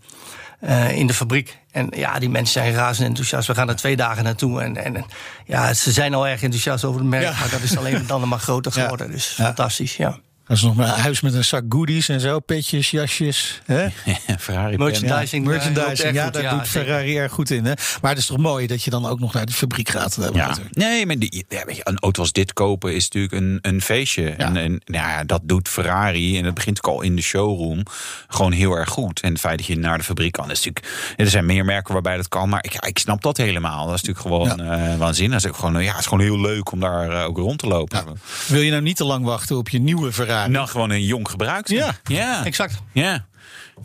in de fabriek. En ja, die mensen zijn razend enthousiast. We gaan er twee dagen naartoe. En, en ja, ze zijn al erg enthousiast over het merk. Ja. Maar dat is alleen dan maar groter Ja. geworden. Dus Ja. fantastisch, ja. Ze nog naar huis met een zak goodies en zo, petjes, jasjes. Hè? Ferrari. Merchandising. Ja, eh, merchandising, ja, daar ja, doet zeker. Ferrari erg goed in. Hè? Maar het is toch mooi dat je dan ook nog naar de fabriek gaat. Ja, natuurlijk. nee, maar die, ja, weet je, een auto als dit kopen is natuurlijk een, een feestje. En, en nou ja, dat doet Ferrari, en dat begint ook al in de showroom, gewoon heel erg goed. En het feit dat je naar de fabriek kan, is natuurlijk. Er zijn meer merken waarbij dat kan, maar ik, ja, ik snap dat helemaal. Dat is natuurlijk gewoon eh waanzinnig. Dat is ook gewoon, ja, het is gewoon heel leuk om daar eh, ook rond te lopen. Wil je nou niet te lang wachten op je nieuwe Ferrari? Nou, gewoon een jong gebruikt. Ja. ja. Exact. Ja.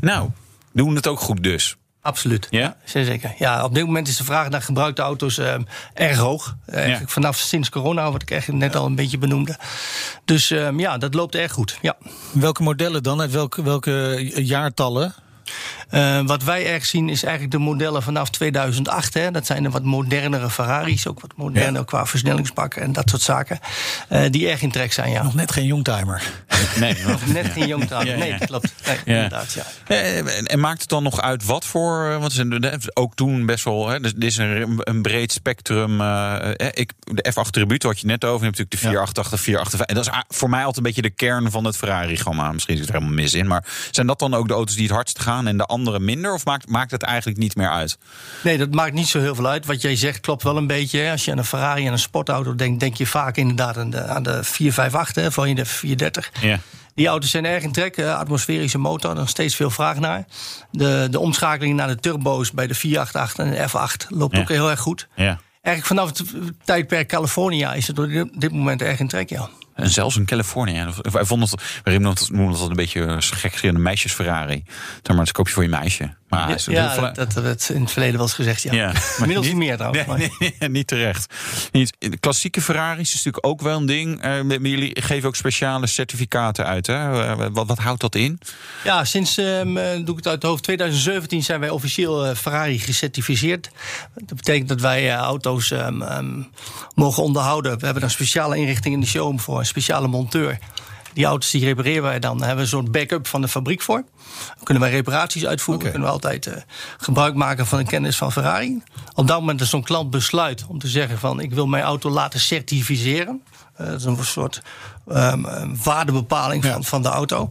Nou, doen het ook goed dus. Absoluut. Ja? Zeer zeker. Ja, op dit moment is de vraag naar gebruikte auto's eh, erg hoog. Eh, Eigenlijk vanaf sinds corona, wat ik eigenlijk net al een beetje benoemde. Dus ehm, ja, dat loopt erg goed. Ja. Welke modellen dan? Uit welke, welke jaartallen? Eh, wat wij erg zien is eigenlijk de modellen vanaf 2008. Hè. Dat zijn de wat modernere Ferraris, ook wat moderner qua versnellingsbakken en dat soort zaken. eh, die erg in trek zijn, ja. Nog net geen youngtimer. Nee, nog- Net geen ja. Nee, klopt. Nee, Ja. inderdaad, ja. Eh, En, en maakt het dan nog uit wat voor? Want zijn ook toen best wel. Hè, dus dit is een, een breed spectrum. ik, de F8 Tribute had je net over. Je hebt natuurlijk de 488, 485. En dat is voor mij altijd een beetje de kern van het Ferrari-gamma. Misschien zit er helemaal mis in. Maar zijn dat dan ook de auto's die het hardst gaan en de andere minder? Of maakt, maakt het eigenlijk niet meer uit? Nee, dat maakt niet zo heel veel uit. Wat jij zegt klopt wel een beetje. hè. Als je aan een Ferrari en een sportauto denkt, denk je vaak inderdaad aan de, aan de 458, hè, van je de 430. Ja. Die auto's zijn erg in trek. atmosferische motor, nog steeds veel vraag naar. De, de omschakeling naar de turbo's bij de 488 en de F8 loopt Ja. ook heel erg goed. Ja. Eigenlijk vanaf het tijdperk California is het op dit moment erg in trek, ja. En zelfs in Californië. Wij vonden het, wij noemden het, het een beetje een gek een meisjes Ferrari. Maar, dat koop je voor je meisje. Maar ja, dat, dat werd in het verleden wel eens gezegd, ja. Ja, maar Inmiddels niet meer trouwens. maar- Nee, nee, niet terecht. Niet. De klassieke Ferraris is natuurlijk ook wel een ding. Eh, maar jullie geven ook speciale certificaten uit. Hè? Eh, Wat, wat houdt dat in? Ja, sinds, ehm, eh, doe ik het uit het hoofd, 2017 zijn wij officieel eh, Ferrari gecertificeerd. Dat betekent dat wij eh, auto's ehm, ehm, mogen onderhouden. We hebben een speciale inrichting in de showroom voor, een speciale monteur. Die auto's die repareren wij dan. Daar hebben we een soort backup van de fabriek voor. Dan kunnen wij reparaties uitvoeren. Oké. Kunnen we altijd eh, gebruik maken van de kennis van Ferrari. Op dat moment dat zo'n klant besluit om te zeggen van... ik wil mijn auto laten certificeren. Eh, dat is een soort ehm, waardebepaling van, van de auto.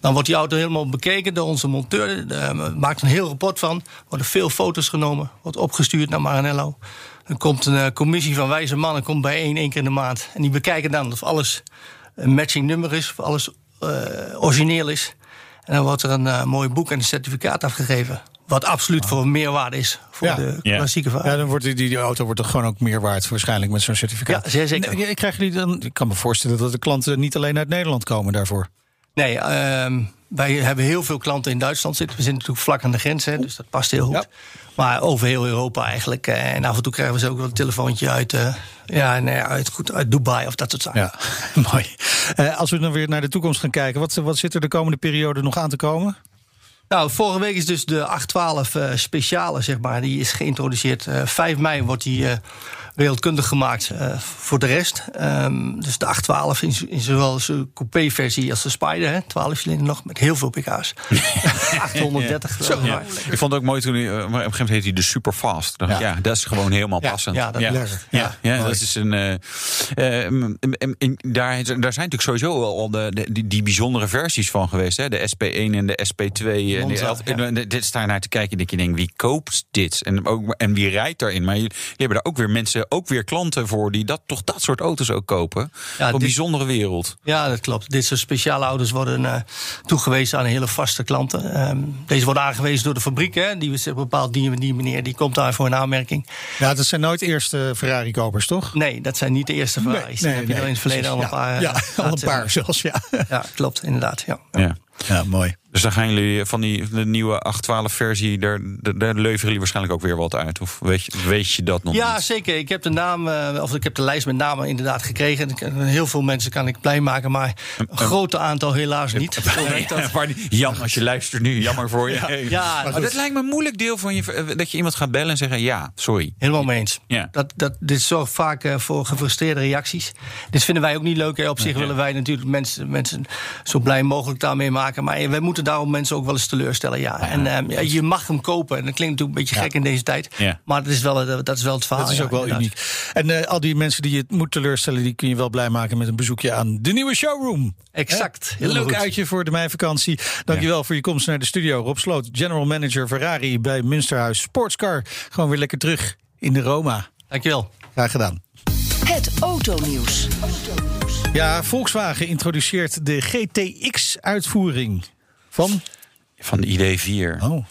Dan wordt die auto helemaal bekeken door onze monteur. Eh, maakt een heel rapport van. Worden veel foto's genomen. Wordt opgestuurd naar Maranello. Dan komt een eh, commissie van wijze mannen komt bijeen één keer in de maand. En die bekijken dan of alles een matching nummer is. Of alles eh, origineel is. En dan wordt er een eh, mooi boek en een certificaat afgegeven. Wat absoluut voor meerwaarde is voor Ja. de klassieke Ferrari. Ja, dan wordt die, die, auto wordt toch gewoon ook meer waard waarschijnlijk met zo'n certificaat. Ja, zeer zeker. Nee, krijgen jullie dan, ik kan me voorstellen dat de klanten niet alleen uit Nederland komen daarvoor. Nee, ehm, wij hebben heel veel klanten in Duitsland zitten. We zitten natuurlijk vlak aan de grens, hè, dus dat past heel goed. Ja. Maar over heel Europa eigenlijk. eh, En af en toe krijgen we ze ook wel een telefoontje uit, eh, ja, nee, uit, goed, uit Dubai of dat soort zaken. Ja, mooi. Eh, als we dan weer naar de toekomst gaan kijken, wat, wat zit er de komende periode nog aan te komen? Nou, vorige week is dus de 812 eh, speciale, zeg maar, die is geïntroduceerd. Eh 5 mei wordt die eh, wereldkundig gemaakt eh, voor de rest. Ehm, dus de 812 in, in zowel de coupé-versie als de Spider, hè, 12 cilinder nog, met heel veel pk's. 830 geloof ik. Ja. Ik vond het ook mooi toen hij, eh, maar op een gegeven moment heet hij de Superfast. Ja. Ja. dat is gewoon helemaal passend. ja, dat lekker. Ja, Ja, dat is een. eh, em, daar, daar zijn natuurlijk sowieso al de, de- die, die bijzondere versies van geweest. Hè? De SP1 en de SP2. En de, Monza, L- ja. en de- dit sta je naar te kijken en denk je, denk, wie koopt dit? En, ook, en wie rijdt daarin? Maar jullie hebben daar ook weer mensen, ook weer klanten voor die dat, toch dat soort auto's ook kopen. Ja, Een dit- bijzondere wereld. Ja, dat klopt. Dit soort speciale auto's worden eh, toegewezen aan hele vaste klanten. Ehm, deze worden aangewezen door de fabriek. Hè. Die is bepaald die, die meneer die komt daar voor een aanmerking. Ja, dat zijn nooit eerste Ferrari-kopers, toch? Nee, dat zijn niet de eerste Ferraris. Nee, heb je in het verleden al een ja, paar. Ja, eh, al een paar zelfs, ja. Ja, klopt, inderdaad. Ja. Ja. Ja, mooi. Dus dan gaan jullie van die de nieuwe 812 versie, daar, daar leveren jullie waarschijnlijk ook weer wat uit. Of weet je, weet je dat nog Ja, niet? zeker. Ik heb de naam, eh, of ik heb de lijst met namen inderdaad gekregen. Ik- Heel veel mensen kan ik blij maken, maar een groot aantal helaas niet. Zo werkt dat. Ja, maar die- Jan, als je luistert nu, jammer voor je. Ja, maar dat lijkt me een moeilijk deel van je. eh, Dat je iemand gaat bellen en zeggen: ja, sorry. Helemaal mee eens. Ja. Dat, dat, dit zorgt vaak eh, voor gefrustreerde reacties. Dit vinden wij ook niet leuk. Op zich willen wij natuurlijk mensen, mensen zo blij mogelijk daarmee maken. Maar wij moeten daarom mensen ook wel eens teleurstellen. Ja. En ehm, ja, je mag hem kopen. En dat klinkt natuurlijk een beetje gek in deze tijd. Ja. Maar dat is, wel, eh, dat is wel het verhaal. Dat is ja, ook wel inderdaad. uniek. En eh, al die mensen die je moet teleurstellen, die kun je wel blij maken met een bezoekje aan de nieuwe showroom. Exact. Helemaal Leuk goed. uitje voor de meivakantie. Dankjewel voor je komst naar de studio. Rob Sloot, general manager Ferrari bij Münsterhuis Sportscar. Gewoon weer lekker terug in de Roma. Dankjewel. Graag gedaan. Het autonieuws. Ja, Volkswagen introduceert de GTX-uitvoering van... Van de ID4. Oh,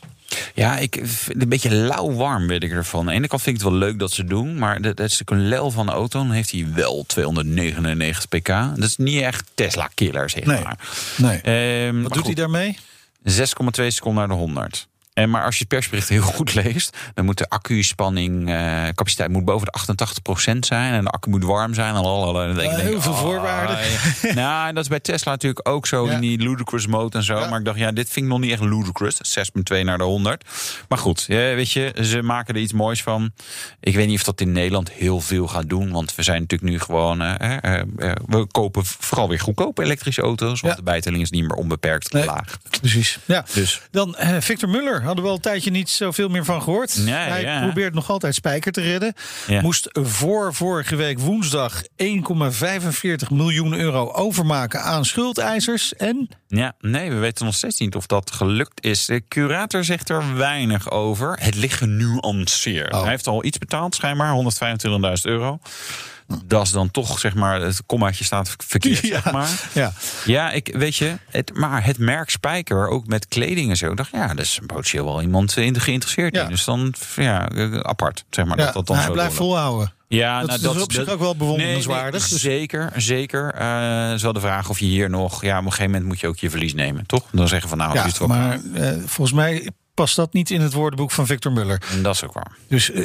Ja, ik vind het een beetje lauw warm, weet ik ervan. Aan de ene kant vind ik het wel leuk dat ze doen, maar dat, is natuurlijk een lel van de auto. Dan heeft hij wel 299 pk. Dat is niet echt Tesla-killer, zeg Nee. maar. nee. Ehm, Wat maar doet hij daarmee? 6,2 seconden naar de 100. En maar als je het persbericht heel goed leest, dan moet de accu-spanning, eh, capaciteit moet boven de 88% zijn. En de accu moet warm zijn. En lalala. Dan denk ik, Uh, heel veel oh, voorwaarden. ja. nou, en dat is bij Tesla natuurlijk ook zo Ja. in die ludicrous mode en zo. Ja. Maar ik dacht, ja, dit vind ik nog niet echt ludicrous. 6,2 naar de 100. Maar goed, weet je, ze maken er iets moois van. Ik weet niet of dat in Nederland heel veel gaat doen. Want we zijn natuurlijk nu gewoon, eh, eh, eh, we kopen vooral weer goedkope elektrische auto's. Want de bijtelling is niet meer onbeperkt Nee. laag. Precies. Ja. Dus Dan eh, Victor Muller, hadden we al een tijdje niet zoveel meer van gehoord. Nee, Hij ja. probeert nog altijd Spijker te redden. Ja. Moest voor vorige week woensdag 1,45 miljoen euro overmaken aan schuldeisers. En Ja, nee, we weten nog steeds niet of dat gelukt is. De curator zegt er weinig over. Het ligt genuanceerd. Oh. Hij heeft al iets betaald, schijnbaar, 125.000 euro. Dat is dan toch, zeg maar, het kommaatje staat verkeerd, Ja. zeg maar. ja, Ja, ik weet je, het, maar het merk Spijker, ook met kleding en zo, dacht ja, dat is potentieel wel iemand in- geïnteresseerd Ja. in. Dus dan, ja, eh, apart, zeg maar. ja dat dat dan hij zo blijft doorloopt. volhouden. Ja, Dat nou, is op zich ook wel bewonderenswaardig, Nee, nee, dus- Zeker, zeker. Eh, het is wel de vraag of je hier nog... Ja, op een gegeven moment moet je ook je verlies nemen, toch? Dan zeggen van nou, Ja, is het wel maar eh, volgens mij past dat niet in het woordenboek van Victor Muller. Dat is ook waar. Dus eh,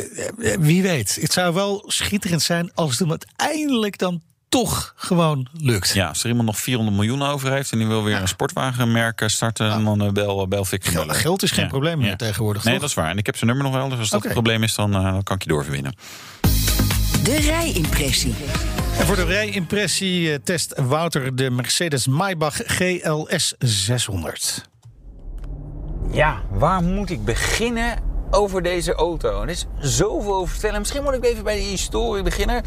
eh, wie weet. Het zou wel schitterend zijn als het hem uiteindelijk dan toch gewoon lukt. Ja, als er iemand nog 400 miljoen over heeft... en die wil weer een sportwagenmerk eh, starten... dan eh, bel, bel Victor Geld, Muller. geld is geen Ja. probleem meer Ja. tegenwoordig. Nee, toch? dat is waar. En ik heb zijn nummer nog wel. Dus als dat het probleem is, dan, eh, dan kan ik je doorverwinnen. De rijimpressie. En voor de rijimpressie eh, test Wouter de Mercedes Maybach GLS 600. Ja, waar moet ik beginnen over deze auto? Er is zoveel over te vertellen. Misschien moet ik even bij de historie beginnen.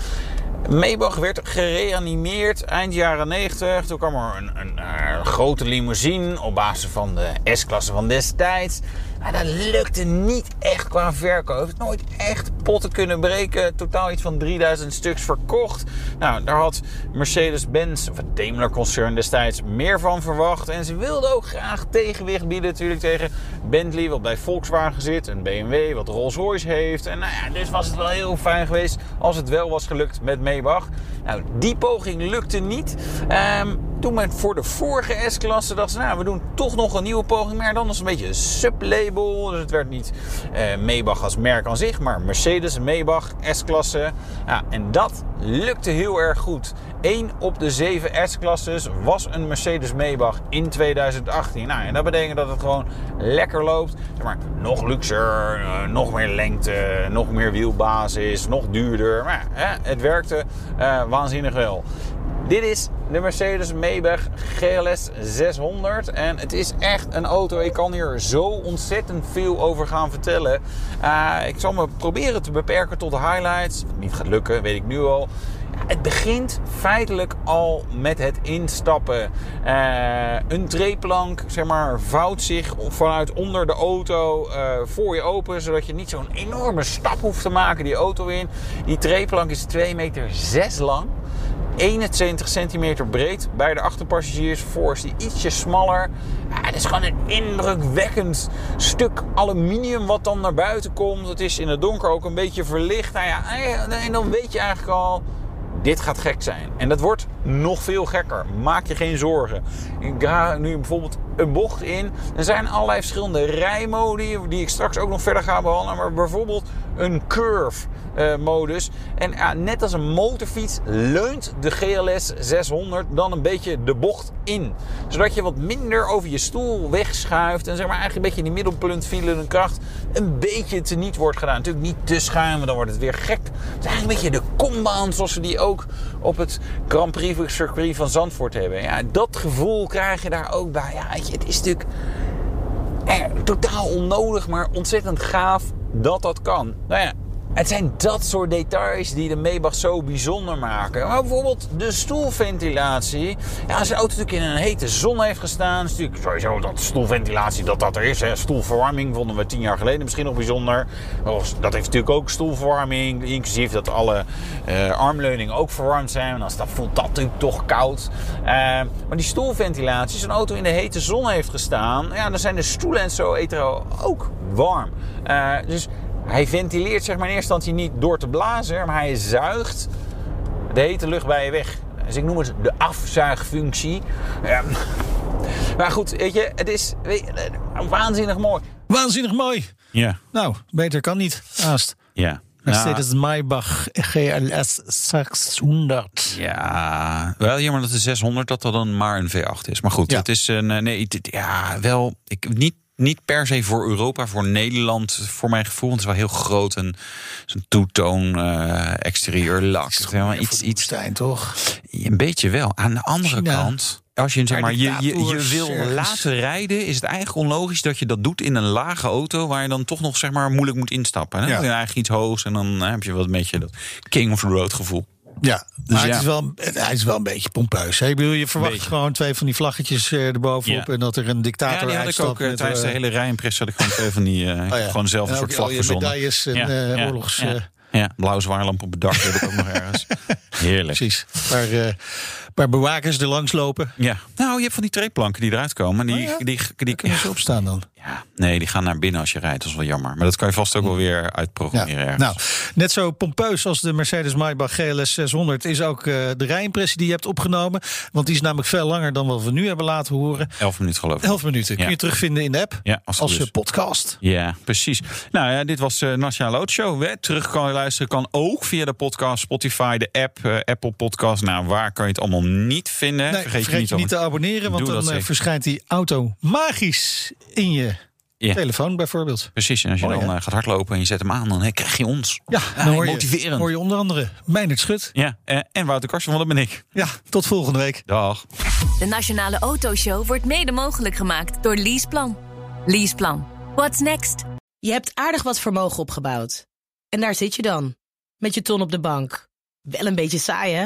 Maybach werd gereanimeerd eind jaren 90. Toen kwam er een, een, eh, grote limousine op basis van de S-klasse van destijds. Dat lukte niet echt qua verkoop. Het nooit echt potten kunnen breken. Totaal iets van 3000 stuks verkocht. Nou, daar had Mercedes-Benz, of het Daimler-concern destijds, meer van verwacht. En ze wilden ook graag tegenwicht bieden natuurlijk tegen Bentley, wat bij Volkswagen zit. En BMW, wat Rolls-Royce heeft. En nou ja, dus was het wel heel fijn geweest als het wel was gelukt met Maybach. Nou, die poging lukte niet. Ehm, toen met voor de vorige S-klasse dachten ze, nou, we doen toch nog een nieuwe poging. Maar dan was een beetje een sublabel. Dus het werd niet eh, Maybach als merk aan zich, maar Mercedes, Maybach, S-klasse. En dat lukte heel erg goed. 1 op de 7 S-klasses was een Mercedes Maybach in 2018. Nou, en dat betekent dat het gewoon lekker loopt. Zeg maar, nog luxer, eh, nog meer lengte, nog meer wielbasis, nog duurder. Maar het werkte eh, waanzinnig wel. Dit is de Mercedes Maybach GLS 600. En het is echt een auto. Ik kan hier zo ontzettend veel over gaan vertellen. Eh, ik zal me proberen te beperken tot de highlights. Niet gaat lukken, weet ik nu al. Het begint feitelijk al met het instappen. Eh, een treeplank zeg maar, vouwt zich vanuit onder de auto eh, voor je open. Zodat je niet zo'n enorme stap hoeft te maken die auto in. Die treeplank is 2 meter 6 lang. 21 centimeter breed. Bij de achterpassagiers voor is die ietsje smaller. Ja, het is gewoon een indrukwekkend stuk aluminium wat dan naar buiten komt. Het is in het donker ook een beetje verlicht. Nou ja, en dan weet je eigenlijk al... Dit gaat gek zijn. En dat wordt nog veel gekker. Maak je geen zorgen. Ik ga nu bijvoorbeeld een bocht in. Er zijn allerlei verschillende rijmodi die ik straks ook nog verder ga behandelen. Maar bijvoorbeeld een curve eh, modus. En ja, net als een motorfiets leunt de GLS 600 dan een beetje de bocht in. Zodat je wat minder over je stoel wegschuift. En zeg maar eigenlijk een beetje die middelpunt filende kracht een beetje teniet wordt gedaan. Natuurlijk niet te schuin, dan wordt het weer gek. Het is eigenlijk een beetje de kombaan zoals we die ook op het Grand Prix circuit van Zandvoort hebben. Ja, dat gevoel krijg je daar ook bij. Ja, het is natuurlijk eh, totaal onnodig, maar ontzettend gaaf dat dat kan. Nou ja, het zijn dat soort details die de Maybach zo bijzonder maken. Maar bijvoorbeeld de stoelventilatie. Ja, als een auto natuurlijk in een hete zon heeft gestaan... is natuurlijk sowieso dat stoelventilatie dat dat er is. Hè. Stoelverwarming vonden we tien jaar geleden misschien nog bijzonder. Dat heeft natuurlijk ook stoelverwarming. Inclusief dat alle uh, armleuningen ook verwarmd zijn. Want dan voelt dat natuurlijk toch koud. Uh, maar die stoelventilatie, als een auto in de hete zon heeft gestaan... Ja, dan zijn de stoelen en zo etero ook warm. Uh, dus hij ventileert zeg maar in eerste instantie niet door te blazen, maar hij zuigt de hete lucht bij je weg. Dus ik noem het de afzuigfunctie. Ja. Maar goed, weet je, het is weet je, waanzinnig mooi. Waanzinnig mooi. Ja, Nou, beter kan niet. Haast. ja. Nou, Mercedes Maybach GLS 600. Ja, wel jammer dat de 600 dat dat dan maar een V8 is. Maar goed, Ja. het is een eh, nee, het- ja, wel ik niet niet per se voor Europa, voor Nederland, voor mijn gevoel. Want het is wel heel groot en zo'n toetoon eh exterieur lak. Het is helemaal iets, iets, Stijn, toch? een beetje wel. Aan de andere China. kant, als je zeg maar je, je, je wil laten rijden, is het eigenlijk onlogisch dat je dat doet in een lage auto waar je dan toch nog zeg maar moeilijk moet instappen. Hè? Ja. Dan eigenlijk iets hoogs en dan heb je wat een beetje dat king of the road gevoel. Ja, maar ja. Het is wel, hij is wel een beetje pompeus. hè? Ik bedoel, je verwacht Beetje. gewoon twee van die vlaggetjes eh, erbovenop... Ja. en dat er een dictator Ja, uitstapt ook eh, tijdens de eh, hele rijimpress had ik gewoon twee van die oh ja. gewoon zelf een En soort vlag verzonnen. en eh, oorlogs... ja, ja, blauwe zwaarlamp op het dak heb ik ook nog ergens. Heerlijk. Precies. Waar, eh, waar bewakers er langs lopen. Ja. Nou, je hebt van die treeplanken die eruit komen. Die, Oh ja? die, die, die, Kunnen ze opstaan dan? ja, nee, die gaan naar binnen als je rijdt. Dat is wel jammer. Maar dat kan je vast ook wel weer uitprogrammeren. ergens. Nou, net zo pompeus als de Mercedes Maybach GLS 600 is ook eh, de rijimpressie die je hebt opgenomen. Want die is namelijk veel langer dan wat we nu hebben laten horen. Elf minuten geloof ik. 11 minuten. Kun Ja. je terugvinden in de app. Ja, als podcast. Ja, precies. Nou ja, dit was de Nationale Autoshow. Hè. Terug kan je luisteren kan ook via de podcast, Spotify, de app, eh, Apple Podcast. Nou, waar kan je het allemaal niet vinden? Nee, vergeet, je niet, te abonneren, want dan eh, zeker. verschijnt die auto magisch in je Ja. telefoon bijvoorbeeld. Precies, en als je Mooi, dan eh, gaat hardlopen en je zet hem aan, dan krijg je ons. Ja, Ah, dan hoor je, motiverend. hoor je onder andere Meijnerd Schut. Ja, eh, en Wouter Karsen, want dat ben ik. Ja, tot volgende week. Dag. De Nationale Autoshow wordt mede mogelijk gemaakt door Leaseplan. Leaseplan. What's next? Je hebt aardig wat vermogen opgebouwd. En daar zit je dan, met je ton op de bank. Wel een beetje saai, hè?